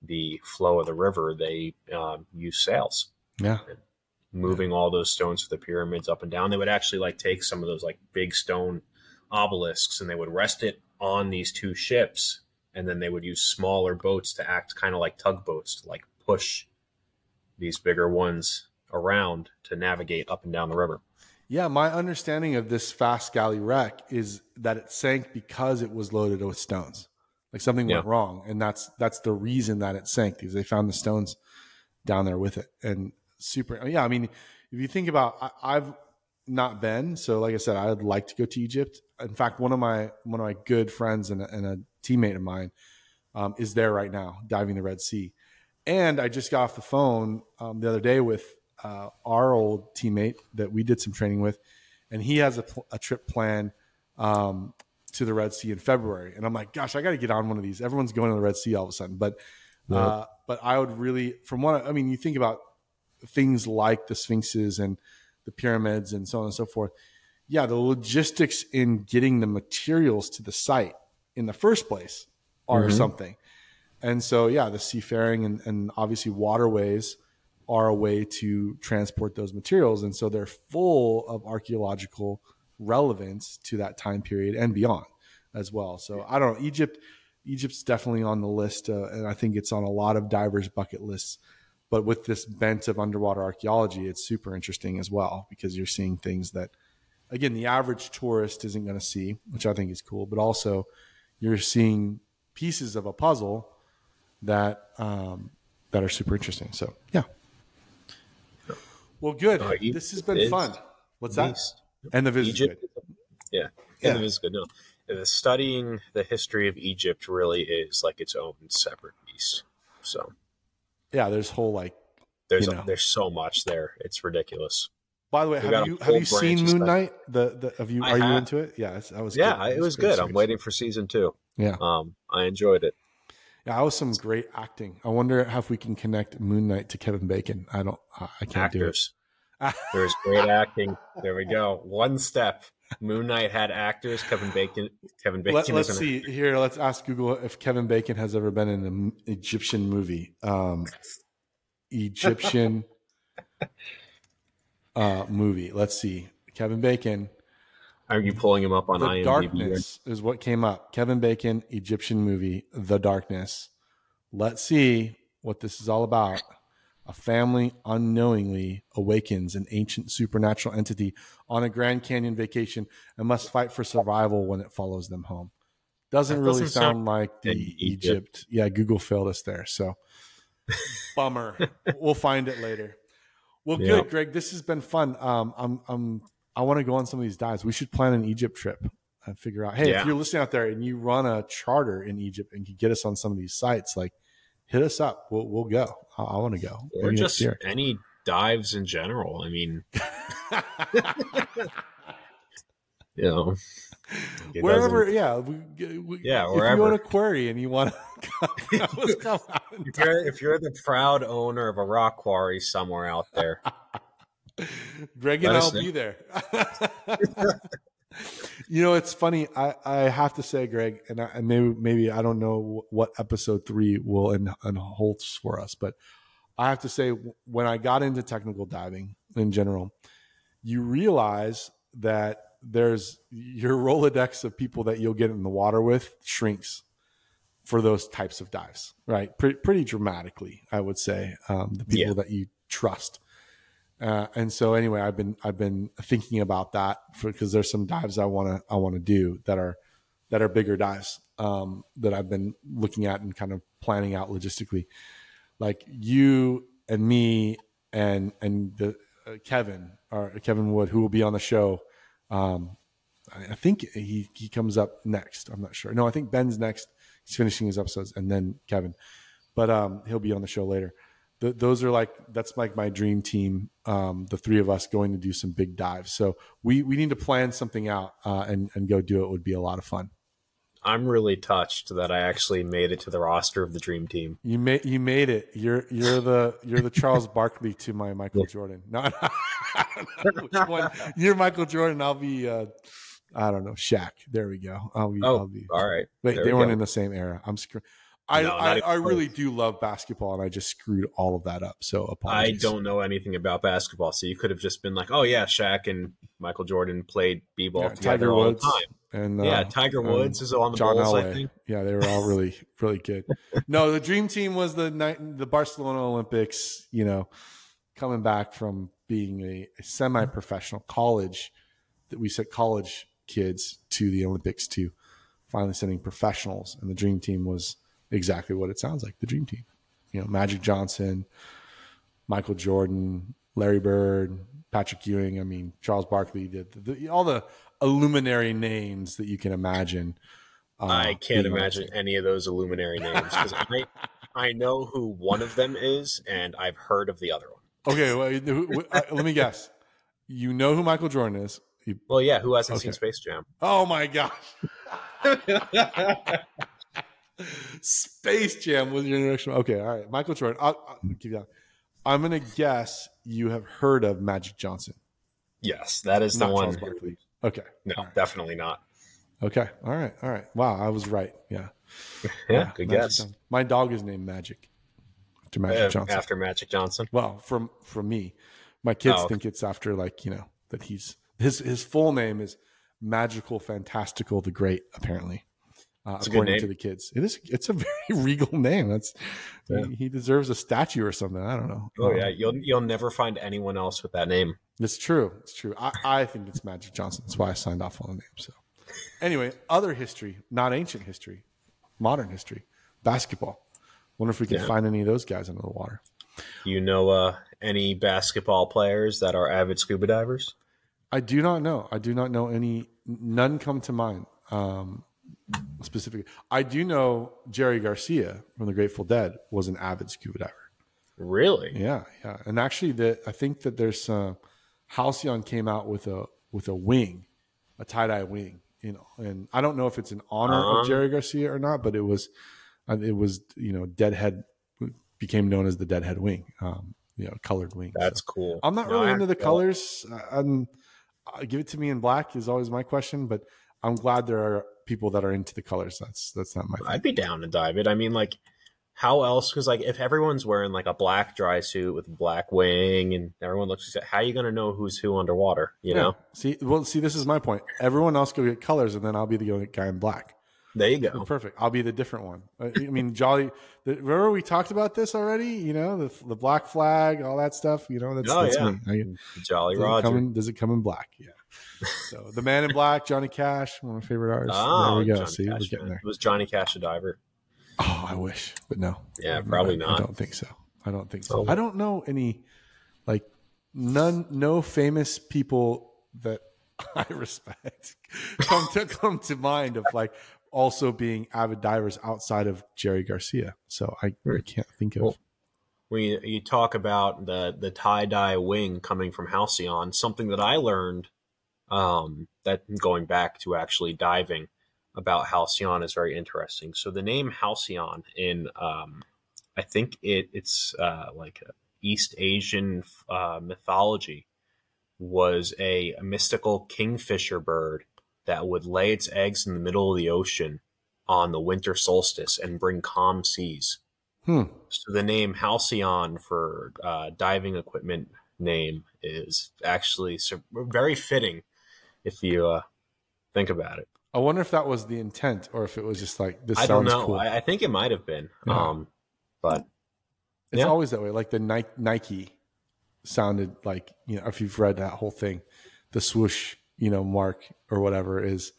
the flow of the river, they um, use sails. Yeah. moving all those stones for the pyramids up and down. They would actually like take some of those like big stone obelisks and they would rest it on these two ships and then they would use smaller boats to act kind of like tugboats to like push these bigger ones around to navigate up and down the river. Yeah, my understanding of this fast galley wreck is that it sank because it was loaded with stones. Like something yeah. went wrong, and that's that's the reason that it sank because they found the stones down there with it. And super, yeah. I mean, if you think about, I, I've not been. So, like I said, I'd like to go to Egypt. In fact, one of my one of my good friends and a, and a teammate of mine um, is there right now, diving the Red Sea. And I just got off the phone um, the other day with uh, our old teammate that we did some training with, and he has a, a trip plan um, to the Red Sea in February. And I'm like, gosh, I got to get on one of these. Everyone's going to the Red Sea all of a sudden, but Yeah. Uh, but I would really, from what I mean, you think about things like the sphinxes and the pyramids and so on and so forth. Yeah, the logistics in getting the materials to the site in the first place are Mhm. something. And so, yeah, the seafaring and, and obviously waterways are a way to transport those materials. And so they're full of archaeological relevance to that time period and beyond as well. So I don't know. Egypt, Egypt's definitely on the list. Uh, and I think it's on a lot of divers' bucket lists. But with this bent of underwater archaeology, it's super interesting as well because you're seeing things that, again, the average tourist isn't going to see, which I think is cool. But also, you're seeing pieces of a puzzle that um, that are super interesting. So yeah. Well, good. Uh, this has been fun. What's that? And the visit. Egypt. Yeah, and it is good. No, the studying the history of Egypt really is like its own separate beast. So Yeah, there's whole like. there's You a, there's so much there. It's ridiculous. By the way, have you have you seen Moon. Knight? The the have you I are you into it? Yeah, that was Yeah, good. it was good. I'm waiting for season two. Yeah, Um, I enjoyed it. yeah, that was some great acting. I wonder if we can connect Moon Knight to Kevin Bacon. I don't. I I can't Actors. do it. There's great acting. There we go. One step. Moon Knight had actors. Kevin Bacon. Kevin Bacon. Let, us see here. Let's ask Google if Kevin Bacon has ever been in an Egyptian movie. Um, Egyptian uh, movie. Let's see. Kevin Bacon. Are you pulling him up on the IMDb? Darkness is what came up. Kevin Bacon, Egyptian movie, The Darkness. Let's see what this is all about. A family unknowingly awakens an ancient supernatural entity on a Grand Canyon vacation and must fight for survival when it follows them home. Doesn't That really doesn't sound sound like the Egypt. Egypt. Yeah, Google failed us there. So bummer. we'll find it later. Well, Yeah. good, Greg. This has been fun. Um, I'm, I'm, I want to go on some of these dives. We should plan an Egypt trip and figure out. Hey, if you're listening out there and you run a charter in Egypt and can get us on some of these sites, like hit us up. We'll, we'll go. I, I want to go. or Maybe just any dives in general. I mean, you know, Wherever, yeah, we, we, Yeah, If you wherever. own a query and you want to come, out If you're, if you're the proud owner of a rock quarry somewhere out there, Greg and I'll be there. You know, it's funny. I, I have to say, Greg, and, I, and maybe maybe I don't know what episode three will and and holds for us, but I have to say, when I got into technical diving in general, you realize that there's your Rolodex of people that you'll get in the water with shrinks for those types of dives, right? Pretty, pretty dramatically, I would say. Um, the people Yeah. that you trust. Uh, and so anyway, I've been I've been thinking about that because there's some dives I want to I want to do that are that are bigger dives um, that I've been looking at and kind of planning out logistically. Like you and me and and the uh, Kevin or Kevin Wood who will be on the show. Um, I, I think he he comes up next. I'm not sure. No, I think Ben's next. He's finishing his episodes and then Kevin, but um, he'll be on the show later th- those are like that's like my dream team um, the three of us going to do some big dives so we we need to plan something out uh, and and go do it would be a lot of fun I'm really touched that I actually made it to the roster of the dream team. you made you made it you're you're the you're the charles barkley to my michael jordan no I don't know which one you're michael jordan i'll be uh i don't know Shaq. there we go i'll be Oh, i'll be all right. Wait, There they we weren't go. in the same era. I'm screwed. I, No, I, I really do love basketball, and I just screwed all of that up. So I don't know anything about basketball, so you could have just been like, "Oh yeah, Shaq and Michael Jordan played b-ball Yeah, together Tiger all Woods the time." and uh, yeah, Tiger Woods is on the John Bulls, I think. Yeah, they were all really, really good. No, the dream team was the night, the Barcelona Olympics. You know, coming back from being a, a semi-professional college, that we sent college kids to the Olympics to finally sending professionals, and the dream team was exactly what it sounds like. The dream team. You know, Magic Johnson, Michael Jordan, Larry Bird, Patrick Ewing. I mean, Charles Barkley did the, the, all the illuminary names that you can imagine. uh, I can't being on the imagine any of those illuminary names because I, I know who one of them is, and I've heard of the other one. Okay, well, let me guess. You know who Michael Jordan is. You- Well, yeah, who hasn't Okay. seen Space Jam? oh my gosh. Space Jam was your introduction. Okay, all right. Michael Jordan. I'll, I'll keep going. I'm gonna guess you have heard of Magic Johnson. Yes, that is the one. Okay. No, right. definitely not. Okay. All right. All right. Wow, I was right. Yeah. Yeah, good Magic guess. Johnson. My dog is named Magic. After Magic Uh, Johnson. After Magic Johnson. Well, from from me, my kids Oh, okay. think it's after like you know that he's his his full name is Magical Fantastical the Great. Apparently, uh, It's a good according to the kids, it is. It's a very regal name. That's Yeah. he, he deserves a statue or something. I don't know. Oh Um, yeah, you'll you'll never find anyone else with that name. it's true. It's true. I, I think it's Magic Johnson. That's why I signed off on the name. So, anyway, other history, not ancient history, modern history, basketball. Wonder if we can Yeah. find any of those guys under the water. You know uh, any basketball players that are avid scuba divers? I do not know. I do not know any. None come to mind um, specifically. I do know Jerry Garcia from the Grateful Dead was an avid scuba diver. Really? Yeah, yeah. And actually, the I think that there's uh, Halcyon came out with a with a wing, a tie dye wing. You know, and I don't know if it's in honor Uh-huh. of Jerry Garcia or not, but it was uh, it was you know Deadhead became known as the Deadhead wing. Um, you know, colored wing. That's So- cool. I'm not No, really into the colors. I- I'm, uh, Uh, give it to me in black is always my question, but I'm glad there are people that are into the colors. That's that's not my thing. I'd be down to dive it. I mean, like, how else? Because like, if everyone's wearing like a black dry suit with a black wing, and everyone looks, like how are you gonna know who's who underwater? You Yeah. know? See, well, see, this is my point. Everyone else go get colors, and then I'll be the guy in black. There you go. Perfect. I'll be the different one. I I mean, Jolly. The, remember we talked about this already? You know, the the black flag, all that stuff. You know, that's, Oh, that's yeah. me. I, Jolly does, it Roger. come in, does it come in black? Yeah. So the man in black, Johnny Cash, one of my favorite artists. Oh, there we go. Johnny See, we're getting there. Was Johnny Cash a diver? Oh, I wish, but no. Yeah, probably I- I don't think so. I don't think so. Oh. I don't know any, like, none, no famous people that I respect come to come to mind of like also being avid divers outside of Jerry Garcia. So I, I can't think of. Well, when you, you talk about the the tie dye wing coming from Halcyon, something that I learned um, that going back to actually diving about Halcyon is very interesting. So the name Halcyon in um, I think it it's uh, like a East Asian uh, mythology was a mystical kingfisher bird that would lay its eggs in the middle of the ocean on the winter solstice and bring calm seas. Hmm. So the name Halcyon for uh, diving equipment name is actually very fitting if you uh, think about it. I wonder if that was the intent or if it was just like this I don't sounds know. cool. I, I think it might have been, Yeah. um, but It's Yeah. always that way. Like the Nike, Nike sounded like you know if you've read that whole thing, the swoosh you know mark or whatever is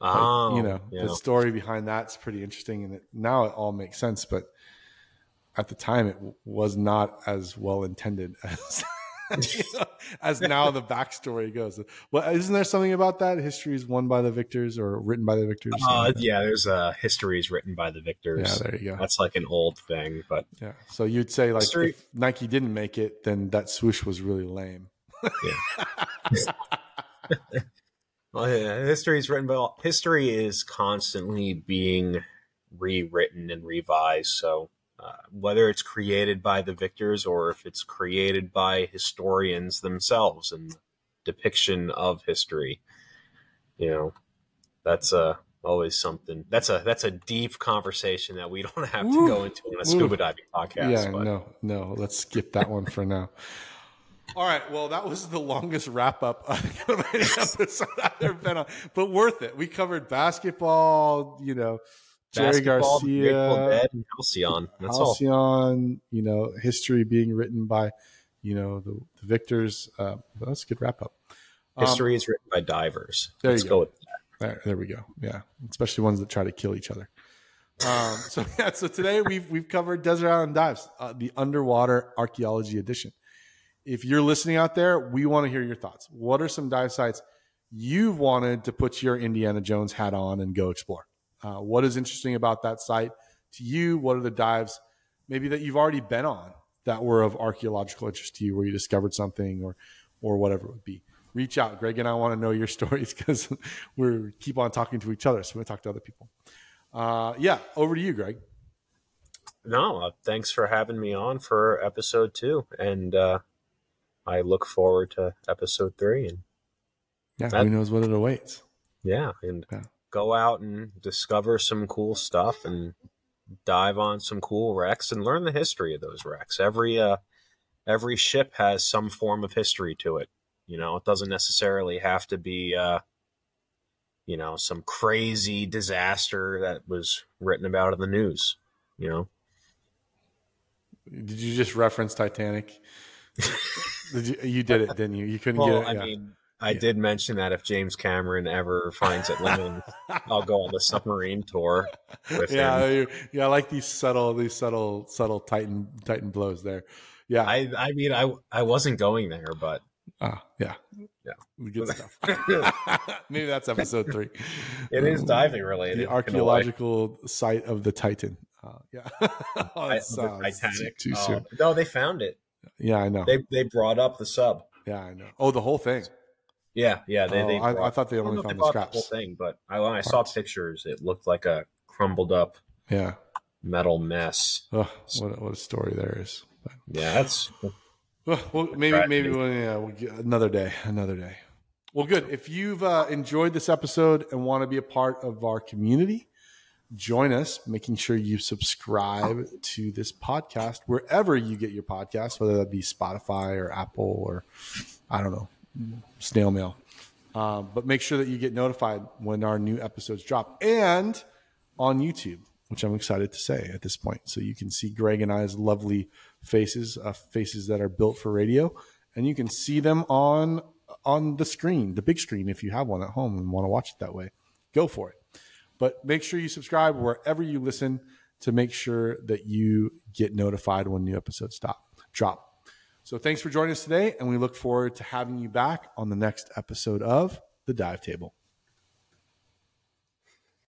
oh, you know yeah. the story behind that's pretty interesting and it, now it all makes sense. But at the time, it w- was not as well intended as. you know, as now the backstory goes. Well, isn't there something about that? History is won by the victors or written by the victors. Uh, yeah, there's uh, histories written by the yeah, victors. there you go. That's like an old thing, but Yeah. So you'd say like History- if Nike didn't make it, then that swoosh was really lame. well, yeah, history is written by history is constantly being rewritten and revised. So uh, whether it's created by the victors or if it's created by historians themselves and depiction of history, you know, that's uh, always something. That's a that's a deep conversation that we don't have to Woo. go into on a scuba diving podcast. yeah, but no, no. Let's skip that one for now. All right. Well, that was the longest wrap up of any episode I've ever been on, but worth it. We covered basketball, you know, Jerry Basketball, Garcia, Dead, and Halcyon. That's all. Halcyon, you know, history being written by, you know, the, the victors. Uh, that's a good wrap up. Um, History is written by divers. there you Let's go. go with There, there we go. Yeah, especially ones that try to kill each other. Um, so yeah, so today we've we've covered desert island dives, uh, the underwater archaeology edition. If you're listening out there, we want to hear your thoughts. What are some dive sites you've wanted to put your Indiana Jones hat on and go explore? Uh, what is interesting about that site to you? What are the dives maybe that you've already been on that were of archaeological interest to you, where you discovered something or or whatever it would be? Reach out, Greg and I want to know your stories because we keep on talking to each other, so we talk to other people. Uh, yeah, over to you, Greg. No, uh, thanks for having me on for episode two, and uh, I look forward to episode three. And Yeah, That- who knows what it awaits? yeah, and Yeah. go out and discover some cool stuff and dive on some cool wrecks and learn the history of those wrecks. Every uh, every ship has some form of history to it. You know, it doesn't necessarily have to be, uh, you know, some crazy disaster that was written about in the news. You know, Did you just reference Titanic? did you, you did it, didn't you? You couldn't well, get it. I yeah. mean, I Yeah. did mention that if James Cameron ever finds it limiting, I'll go on the submarine tour with yeah, him. you- yeah, I like these subtle, these subtle, subtle Titan, Titan blows there. Yeah, I, I mean, I, I wasn't going there, but ah, yeah, Yeah. good stuff. Maybe that's episode three. it is diving related. the in a way. archaeological site of the Titan. Uh, yeah, oh, I- the Titanic. Too Oh, soon. no, they found it. Yeah, I know. They they brought up the sub. yeah, I know. Oh, the whole thing. Yeah, yeah. They, Oh, they I- brought- I thought they only found they the brought whole thing, but I, when I saw pictures, it looked like a crumbled up Yeah. metal mess. Oh, what, a- what a story there is. But, Yeah, that's well, well, maybe maybe we'll, yeah, we'll another day, another day. Well, good. If you've uh, enjoyed this episode and want to be a part of our community, join us, making sure you subscribe to this podcast wherever you get your podcast, whether that be Spotify or Apple or I don't know, snail mail. Um, but make sure that you get notified when our new episodes drop and on YouTube, which I'm excited to say at this point. So you can see Greg and I's lovely faces, uh, faces that are built for radio, and you can see them on on the screen, the big screen, if you have one at home and want to watch it that way. Go for it. But make sure you subscribe wherever you listen to make sure that you get notified when new episodes stop drop. So thanks for joining us today, and we look forward to having you back on the next episode of The Dive Table.